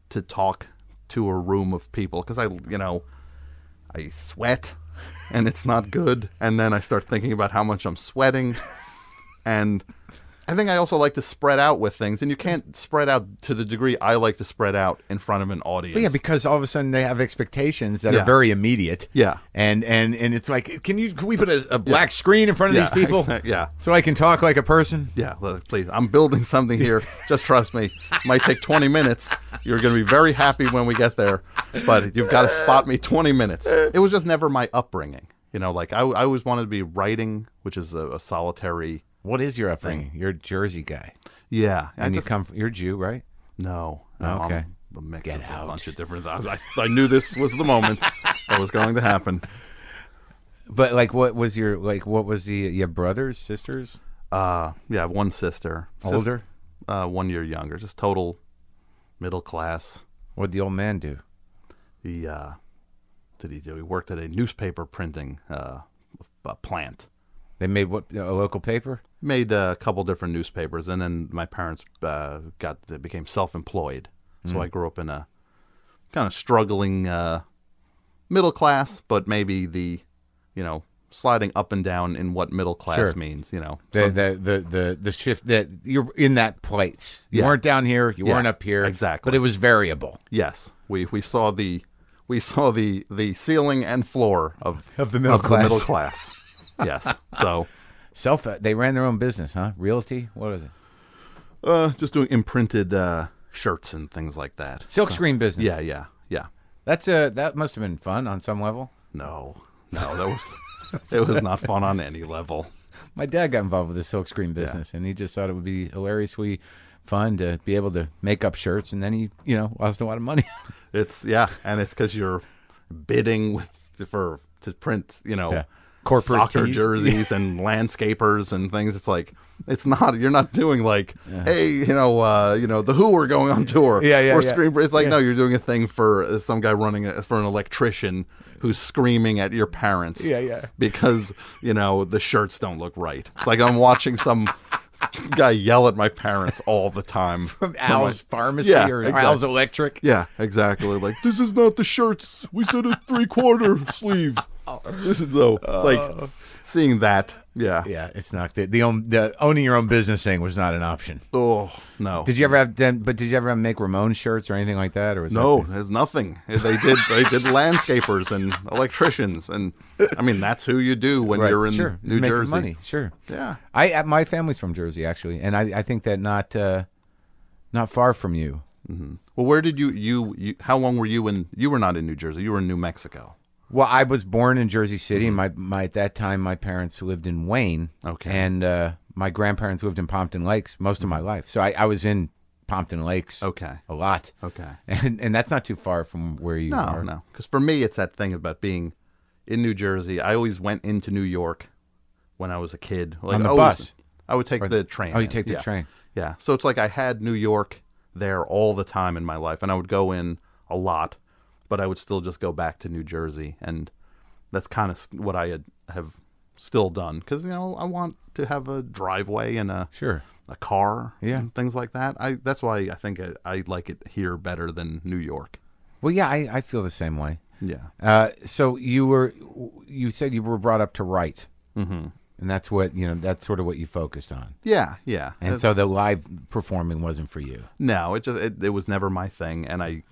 to talk to a room of people because I, you know, I sweat and it's not good, and then I start thinking about how much I'm sweating, and I think I also like to spread out with things, and you can't spread out to the degree I like to spread out in front of an audience. Well, yeah, because all of a sudden they have expectations that Yeah. are very immediate. Yeah. and and and it's like, can you can we put a, a black screen in front of Yeah, these people? exact- yeah. so I can talk like a person. Yeah, look, please. I'm building something here. Just trust me. It Might take 20 minutes. You're going to be very happy when we get there, but you've got to spot me 20 minutes. It was just never my upbringing. You know, like I, I always wanted to be writing, which is a, a solitary. What is your upbringing? You're a Jersey guy, Yeah, I and you come. From, you're Jew, right? No, no, Okay. I'm a mix Get of out. a bunch of different. I, I, knew this was the moment that was going to happen. But like, what was your like? What was the? You have brothers, sisters, Uh, yeah, I have one sister, Just, older? uh, one year younger, just total middle class. What did the old man do? He uh, did he do? He worked at a newspaper printing uh, uh, plant. They made what a local paper. Made a couple different newspapers, and then my parents uh, got they became self-employed. So I grew up in a kind of struggling uh, middle class, but maybe the you know sliding up and down in what middle class Sure. means. You know, The, So- the the the the shift that you're in that place. You Yeah. weren't down here. You Yeah, weren't up here. exactly. But it was variable. yes, we we saw the we saw the the ceiling and floor of Of the middle class. middle class. Yes, so. Self. They ran their own business, huh? Realty. What was it? Uh, just doing imprinted uh, shirts and things like that. Silk screen business. Yeah, yeah, yeah. That's uh that must have been fun on some level. No, no, that was it was not fun on any level. My dad got involved with the silk screen business, and he just thought it would be hilariously fun to be able to make up shirts, and then he, you know, lost a lot of money. It's yeah, and it's because you're bidding with for to print, you know, Yeah. Corporate soccer tees. jerseys and landscapers and things. It's like it's not you're not doing like, hey, you know, uh, you know, the Who are going on tour. Yeah, yeah, Or yeah. screen. It's like Yeah. no, you're doing a thing for some guy running a, for an electrician who's screaming at your parents. Yeah, yeah. Because you know the shirts don't look right. It's like I'm watching some guy yell at my parents all the time From Al's Pharmacy Yeah, or exactly. Al's Electric. yeah, exactly. Like this is not the shirts. We said a three quarter sleeve. Oh. This is though. It's like oh. seeing that. Yeah. Yeah, it's not the the, own, the owning your own business thing was not an option. Oh no. Did you ever have them? But did you ever make Ramones shirts or anything like that? Or was no, that there's nothing. They did. They did landscapers and electricians, and I mean that's who you do when Right, you're in sure, New Jersey. money? Sure. Yeah. I uh, my family's from Jersey actually, and I, I think that not uh, not far from you. Well, where did you, you you? How long were you in? You were not in New Jersey. You were in New Mexico. Well, I was born in Jersey City, and my, my at that time my parents lived in Wayne. Okay. And uh, my grandparents lived in Pompton Lakes most of my life, so I, I was in Pompton Lakes. Okay. A lot. Okay. And and that's not too far from where you No, are. no. Because for me, it's that thing about being in New Jersey. I always went into New York when I was a kid. Like, On the I always- bus? I would take the train. Oh, you take the Yeah. train. Yeah. So it's like I had New York there all the time in my life, and I would go in a lot, but I would still just go back to New Jersey, and that's kind of what I had, have still done because you know I want to have a driveway and a Sure. a car, Yeah. and things like that. I that's why I think I, I like it here better than New York. Well, yeah, I, I feel the same way. Yeah. Uh, so you were you said you were brought up to write, mm-hmm. and that's what you know. That's sort of what you focused on. Yeah, yeah. And Uh, so the live performing wasn't for you. no, it just it, it was never my thing, and I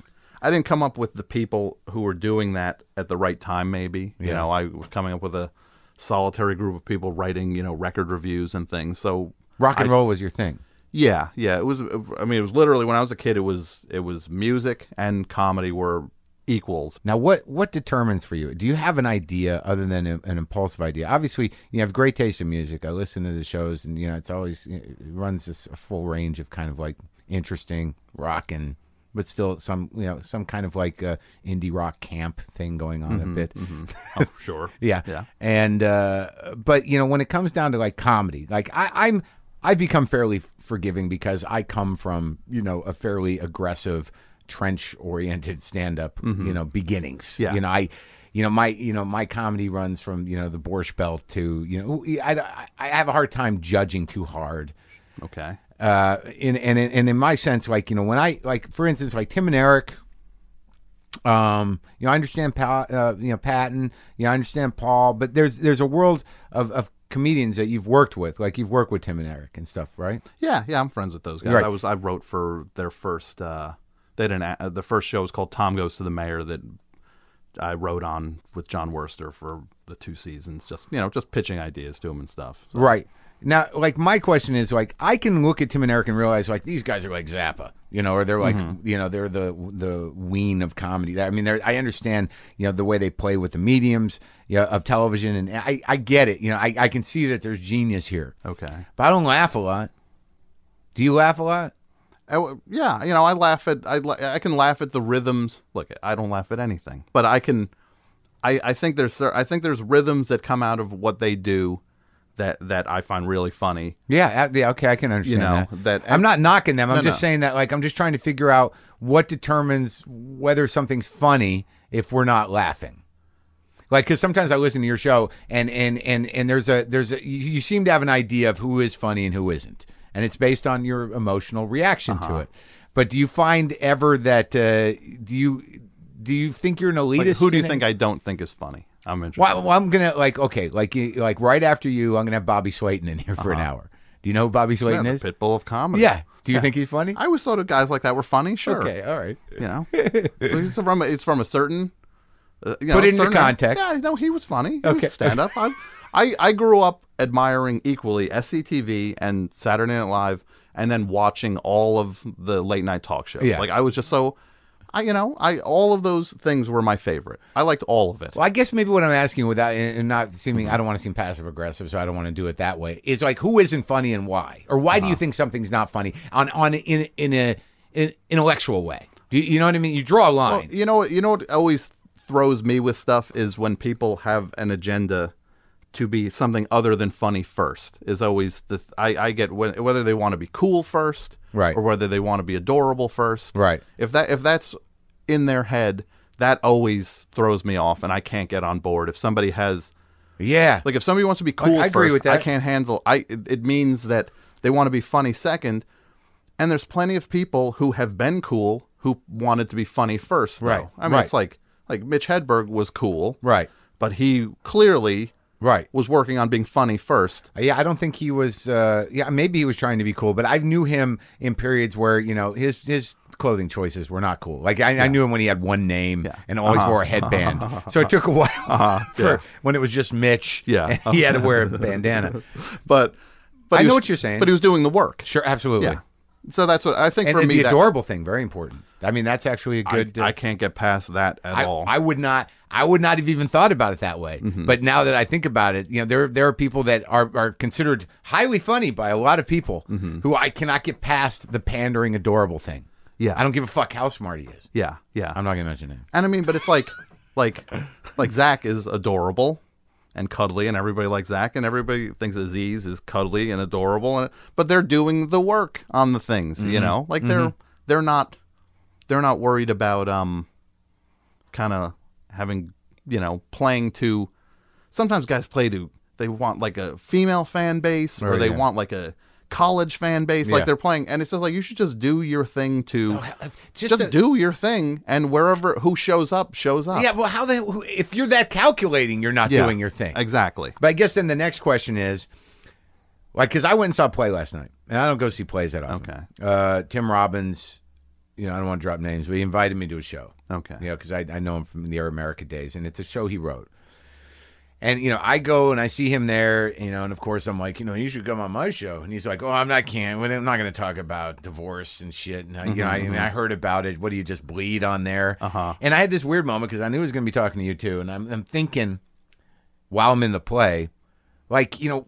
I didn't come up with the people who were doing that at the right time. Maybe you Yeah. know I was coming up with a solitary group of people writing you know record reviews and things. So Rock and I- roll was your thing. Yeah, yeah. It was. I mean, it was literally when I was a kid. It was it was music and comedy were equals. Now, what what determines for you? Do you have an idea other than a, an impulsive idea? Obviously, you have great taste in music. I listen to the shows, and you know it's always it runs this a full range of kind of like interesting rock and, but still some you know some kind of like uh, indie rock camp thing going on a bit. Oh, sure. Yeah. Yeah. And uh but you know, when it comes down to like comedy, like I, I'm I've become fairly forgiving because I come from, you know, a fairly aggressive trench oriented stand up, you know, beginnings. Yeah. You know, I you know, my you know, my comedy runs from, you know, the Borscht Belt to, you know, I, I, I have a hard time judging too hard Okay. Uh, in and in, and in my sense, like you know, when I like, for instance, like Tim and Eric, um, you know, I understand pa- uh, you know Patton, you know, I understand Paul, but there's there's a world of of comedians that you've worked with, like you've worked with Tim and Eric and stuff, right? Yeah, yeah. I'm friends with those guys. Right. I was. I wrote for their first. uh They had an. a- The first show was called Tom Goes to the Mayor that I wrote on with Jon Wurster for the two seasons. Just you know, just pitching ideas to him and stuff. So- Right. Now, like my question is, like I can look at Tim and Eric and realize, like these guys are like Zappa, you know, or they're like, mm-hmm. you know, they're the the Ween of comedy. I mean, I understand, you know, the way they play with the mediums, you know, of television, and I, I get it. You know, I, I can see that there's genius here, Okay. but I don't laugh a lot. Do you laugh a lot? I yeah, you know, I laugh at I I can laugh at the rhythms. Look, I don't laugh at anything, but I can. I I think there's I think there's rhythms that come out of what they do that that I find really funny. Yeah, uh, yeah, okay, I can understand You know, that. that- I'm not knocking them. I'm No, just no. saying that, like, I'm just trying to figure out what determines whether something's funny if we're not laughing. Like, because sometimes I listen to your show, and and and and there's a there's a you, you seem to have an idea of who is funny and who isn't, and it's based on your emotional reaction to Uh-huh. it. But do you find ever that uh, do you do you think you're an elitist? Like, who do you think I don't think is funny? I'm interested. Well, well, I'm gonna like okay, like like right after you, I'm gonna have Bobby Slayton in here for an hour. Do you know who Bobby Uh-huh. yeah, is? pit bull of comedy. Yeah. Do you think he's funny? I always thought of guys like that were funny. Sure. Okay, all right. You know, it's from a, it's from a certain. Uh, you know, Put it into context. Yeah, no, he was funny. He Okay. stand up. I, I I grew up admiring equally SCTV and Saturday Night Live, and then watching all of the late night talk shows. Yeah. Like I was just so. I, you know, I all of those things were my favorite. I liked all of it. Well, I guess maybe what I'm asking without and not seeming, mm-hmm. I don't want to seem passive aggressive, so I don't want to do it that way. Is like who isn't funny and why, or why do you uh-huh. think something's not funny on on in in a in intellectual way? Do you, you know what I mean? You draw a Well, line. you know what? You know what always throws me with stuff is when people have an agenda to be something other than funny first. Is always the I, I get when, whether they want to be cool first, Right. or whether they want to be adorable first, Right. If that if that's in their head, that always throws me off, and I can't get on board. If somebody has yeah. like if somebody wants to be cool I agree first, with that. I can't handle. I it, it means that they want to be funny second, and there's plenty of people who have been cool who wanted to be funny first. Though. Right, I mean, right. it's like like Mitch Hedberg was cool, right. but he clearly Right. was working on being funny first. Uh, yeah, I don't think he was. Uh, yeah, maybe he was trying to be cool, but I knew him in periods where you know his his clothing choices were not cool. Like I, I knew him when he had one name and always uh-huh. wore a headband. so it took a while uh-huh. for yeah. when it was just Mitch. Yeah. he had to wear a bandana. But but I know was- what you're saying. But he was doing the work. Sure, absolutely. Yeah. So that's what I think and for the me. that- adorable thing, very important. I mean, that's actually a good. uh, I can't get past that at I, all. I would not. I would not have even thought about it that way. Mm-hmm. But now that I think about it, you know, there there are people that are are considered highly funny by a lot of people who I cannot get past the pandering, adorable thing. Mm-hmm. Yeah. I don't give a fuck how smart he is. yeah, yeah. I'm not gonna mention it. And I mean, but it's like, like, like Zach is adorable and cuddly, and everybody likes Zach, and everybody thinks Aziz is cuddly and adorable, and but they're doing the work on the things, you know, like they're they're not they're not worried about um kind of having you know playing to. Sometimes guys play to they want like a female fan base, or Or, they yeah. want like a college fan base, Yeah. like they're playing, and it's just like you should just do your thing to just just, a- do your thing, and wherever who shows up shows up. Yeah. Well, how the if you're that calculating, you're not Yeah, doing your thing. Exactly. But I guess then the next question is, like, because I went and saw a play last night, and I don't go see plays that often. Okay. Uh, Tim Robbins, you know, I don't want to drop names, but he invited me to a show. Okay. You know, because I, I know him from the Air America days, and it's a show he wrote. And you know, I go and I see him there, you know, and of course I'm like, you know, you should come on my show. And he's like, oh, I'm not can't, I'm not going to talk about divorce and shit. And I, you know, I, mm-hmm, mean, I mm-hmm. heard about it. What do you just bleed on there? Uh-huh. And I had this weird moment because I knew he was going to be talking to you too, and I'm, I'm thinking while I'm in the play, like you know,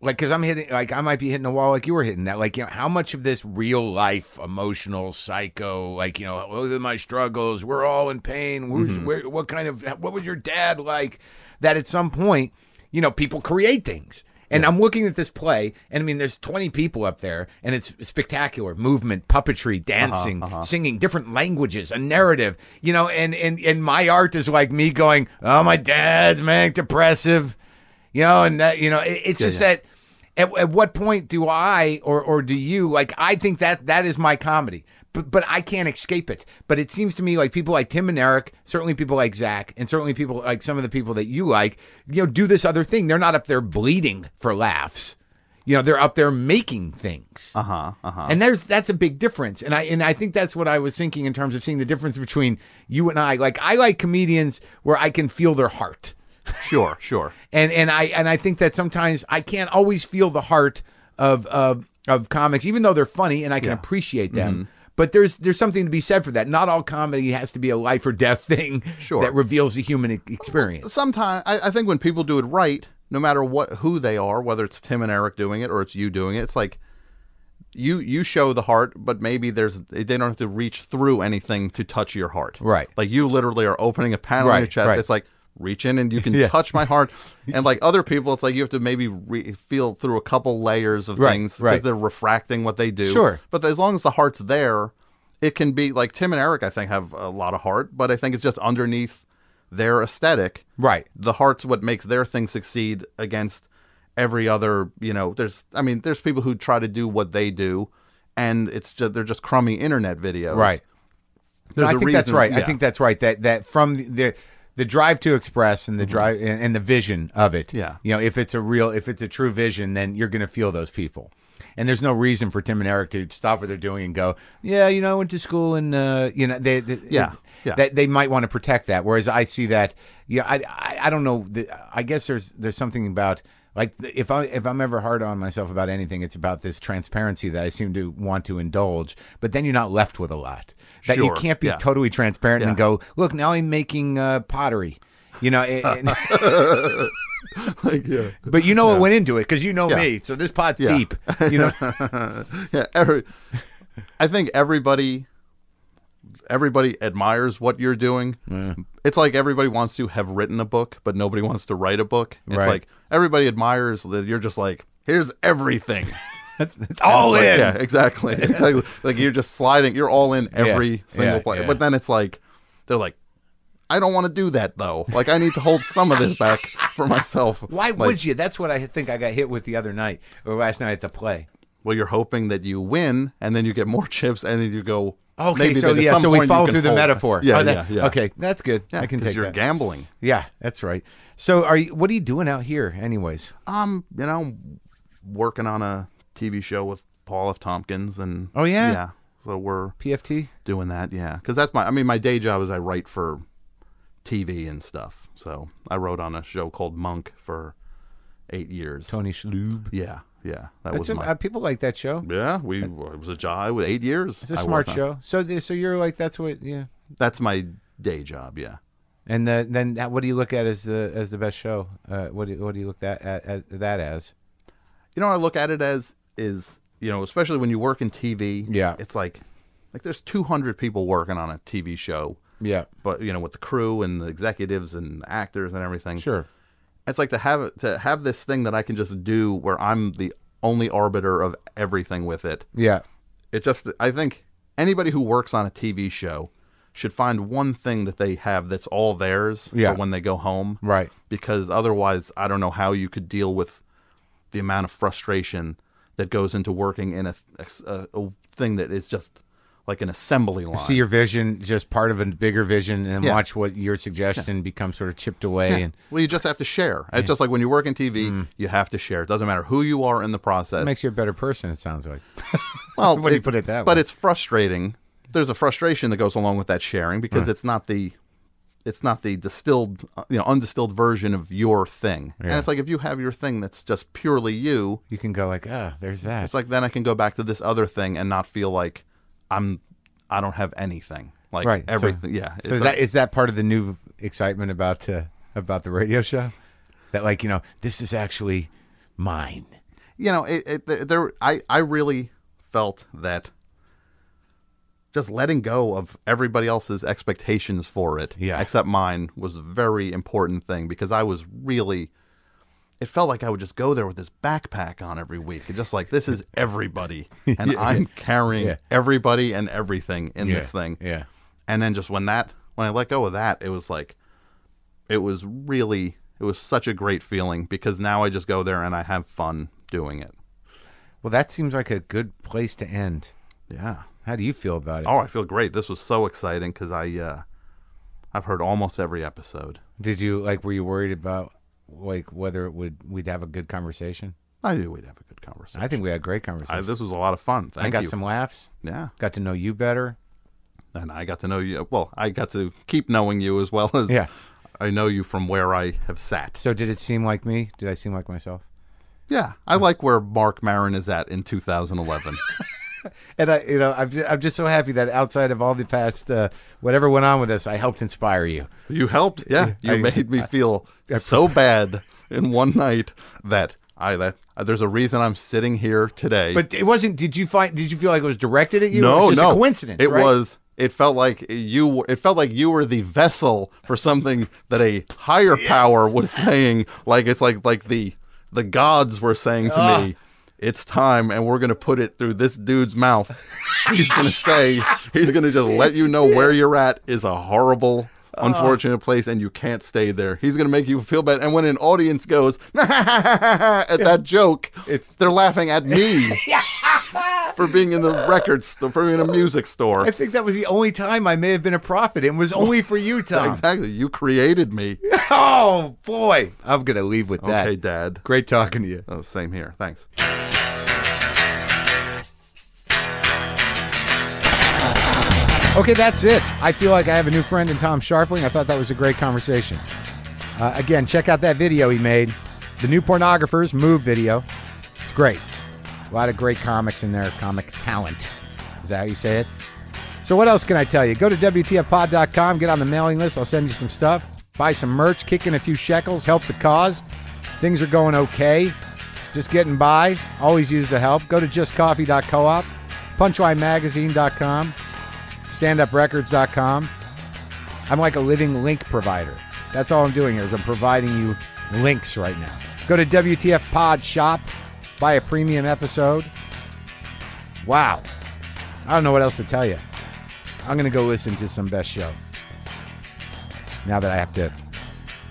like because I'm hitting, like I might be hitting a wall, like you were hitting that. Like you know, how much of this real life, emotional, psycho, like you know, look at my struggles. We're all in pain. Where's, mm-hmm. where, what kind of, what was your dad like? That at some point, you know, people create things. And I'm looking at this play, and I mean, there's 20 people up there, and it's spectacular movement, puppetry, uh-huh, dancing, uh-huh. singing, different languages, a narrative, you know. And and and my art is like me going, "Oh, my dad's manic depressive," you know, and that, you know, it, it's just that. At, at what point do I or or do you like? I think that that is my comedy, but but I can't escape it. But it seems to me like people like Tim and Eric, certainly people like Zach, and certainly people like some of the people that you like, you know, do this other thing. They're not up there bleeding for laughs. You know, they're up there making things. Uh huh. Uh huh. And there's that's a big difference. And I and I think that's what I was thinking in terms of seeing the difference between you and I. Like I like comedians where I can feel their heart. Sure. Sure. And and I and I think that sometimes I can't always feel the heart of of of comics, even though they're funny and I can Yeah. appreciate them. But there's there's something to be said for that. Not all comedy has to be a life or death thing Sure. that reveals the human experience. Sometimes I, I think when people do it right, no matter what who they are, whether it's Tim and Eric doing it or it's you doing it, it's like you you show the heart, but maybe there's they don't have to reach through anything to touch your heart. Right. Like you literally are opening a panel on your chest. right. It's like reach in and you can touch my heart. And like other people, it's like you have to maybe re- feel through a couple layers of Right, things right. they're refracting what they do. Sure. But as long as the heart's there, it can be like Tim and Eric. I think have a lot of heart, but I think it's just underneath their aesthetic Right. the heart's what makes their thing succeed against every other you know there's i mean there's people who try to do what they do and it's just they're just crummy internet videos Right. There's I think that's reason- right. I think that's right. That that from the the, the drive to express and the drive and, and the vision of it. Mm-hmm. Yeah. You know, if it's a real, if it's a true vision, then you're going to feel those people. And there's no reason for Tim and Eric to stop what they're doing and go, yeah, you know, I went to school and uh, you know, they, they Yeah, yeah. that they might want to protect that. Whereas I see that, yeah, I, I, I don't know. The, I guess there's there's something about like if I if I'm ever hard on myself about anything, it's about this transparency that I seem to want to indulge. But then you're not left with a lot. That you can't be yeah. totally transparent and go, look, now I'm making uh, pottery. You know, and- like, yeah. but you know what went into it because you know Yeah. me. So this pot's Yeah. deep. You know, yeah every, i think everybody everybody admires what you're doing it's like everybody wants to have written a book but nobody wants to write a book it's Right. like everybody admires that you're just like here's everything it's all Like, in. Yeah, exactly. exactly. Like you're just sliding. You're all in every Yeah, single yeah, play. yeah. But then it's like they're like, I don't want to do that though. Like I need to hold some of this back for myself. Why Like, would you? That's what I think I got hit with the other night or last night at the play. Well, you're hoping that you win, and then you get more chips, and then you go. Okay, maybe so yeah, so we follow through the hold- metaphor. Yeah, Oh, that- yeah, yeah. Okay, that's good. Yeah, I can take it. Because you're that. gambling. Yeah, that's right. So, are you? What are you doing out here, anyways? Um, you know, working on a TV show with Paul F. Tompkins, and Oh, yeah? yeah. So we're PFT. doing that, yeah. Because that's my. I mean, my day job is I write for TV and stuff. So I wrote on a show called Monk for eight years. Tony Shalhoub. Yeah, yeah, that That's was a, my. uh, people like that show. yeah, we it was a job with eight years. It's a I smart show. So, th- so you're like that's what yeah. That's my day job. Yeah. And the, then uh, what do you look at as the as the best show? Uh, what do, what do you look that at, at that as? You know I look at it as is you know especially when you work in TV. Yeah. It's like like there's 200 people working on a TV show, Yeah, but you know with the crew and the executives and the actors and everything. sure. It's like to have to have this thing that I can just do where I'm the only arbiter of everything with it. Yeah, It just I think anybody who works on a TV show should find one thing that they have that's all theirs Yeah. for when they go home. right. Because otherwise I don't know how you could deal with the amount of frustration that goes into working in a a, a thing that is just like an assembly line. See your vision, just part of a bigger vision, and Yeah. watch what your suggestion becomes sort of chipped away. And well, you just have to share. It's just like when you work in TV, you have to share. It doesn't matter who you are in the process. Mm. it makes you a better person. It sounds like. well, when you put it that But way. it's frustrating. There's a frustration that goes along with that sharing because it's not the it's not the distilled, uh, you know, undistilled version of your thing. And it's like if you have your thing that's just purely you, You can go like, ah, there's that. it's like then I can go back to this other thing and not feel like I'm I don't have anything. Like right. so- everything. yeah. So that like- is that part of the new excitement about uh, about the radio show? That like you know this is actually mine. you know, it, it there I I really felt that just letting go of everybody else's expectations for it, Yeah. except mine, was a very important thing because I was really. It felt like I would just go there with this backpack on every week, and just like this is everybody, and I'm carrying Yeah. everybody and everything in Yeah. this thing. Yeah. And then just when that when I let go of that, it was like it was really it was such a great feeling because now I just go there and I have fun doing it. Well, that seems like a good place to end. Yeah. How do you feel about it? Oh, I feel great. This was so exciting because I uh I've heard almost every episode. Did you like? Were you worried about like whether it would we'd have a good conversation? I knew we'd have a good conversation. I think we had a great I, conversation. this was a lot of fun. Thank I got you. some laughs. yeah, Got to know you better. and I got to know you. Well, I got to keep knowing you as well as Yeah. I know you from where I have sat. So did it seem like me? Did I seem like myself? Yeah, I like where Marc Maron is at in 2011. And I, you know, I'm just, I'm just so happy that outside of all the past, uh, whatever went on with us, I helped inspire you. You helped. Yeah, you I- made me feel so bad in one night that I that uh, there's a reason I'm sitting here today. But it wasn't. Did you find? Did you feel like it was directed at you? no, it was just no, a coincidence. It right? was. It felt like you. were- It felt like you were the vessel for something that a higher power was saying. Like it's like like the the gods were saying to Ah. me. It's time, and we're gonna put it through this dude's mouth. He's gonna say, he's gonna just let you know where you're at is a horrible, Ah. unfortunate place, and you can't stay there. He's gonna make you feel bad. And when an audience goes at that joke, It's- they're laughing at me for being in the record store, for being in a music store. I think that was the only time I may have been a prophet. It was only for you, Tom. Exactly. You created me. Oh boy, I'm gonna leave with that. Okay, Dad. Great talking to you. Oh, same here. Thanks. Okay, that's it. I feel like I have a new friend in Tom Scharpling. I thought that was a great conversation. Uh, again, check out that video he made, the New Pornographers move video. It's great. A lot of great comics in there, comic talent. Is that how you say it? So what else can I tell you? Go to WTFpod.com, get on the mailing list. I'll send you some stuff. Buy some merch, kick in a few shekels, help the cause. Things are going okay. Just getting by. Always use the help. Go to justcoffee.coop, punchlinemagazine.com, standuprecords.com. I'm like a living link provider. That's all I'm doing here is I'm providing you links right now. Go to WTF Pod Shop, buy a premium episode. Wow. I don't know what else to tell you. I'm going to go listen to some best show. Now that I have to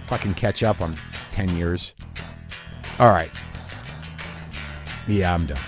fucking catch up on 10 years. All right. Yeah, I'm done.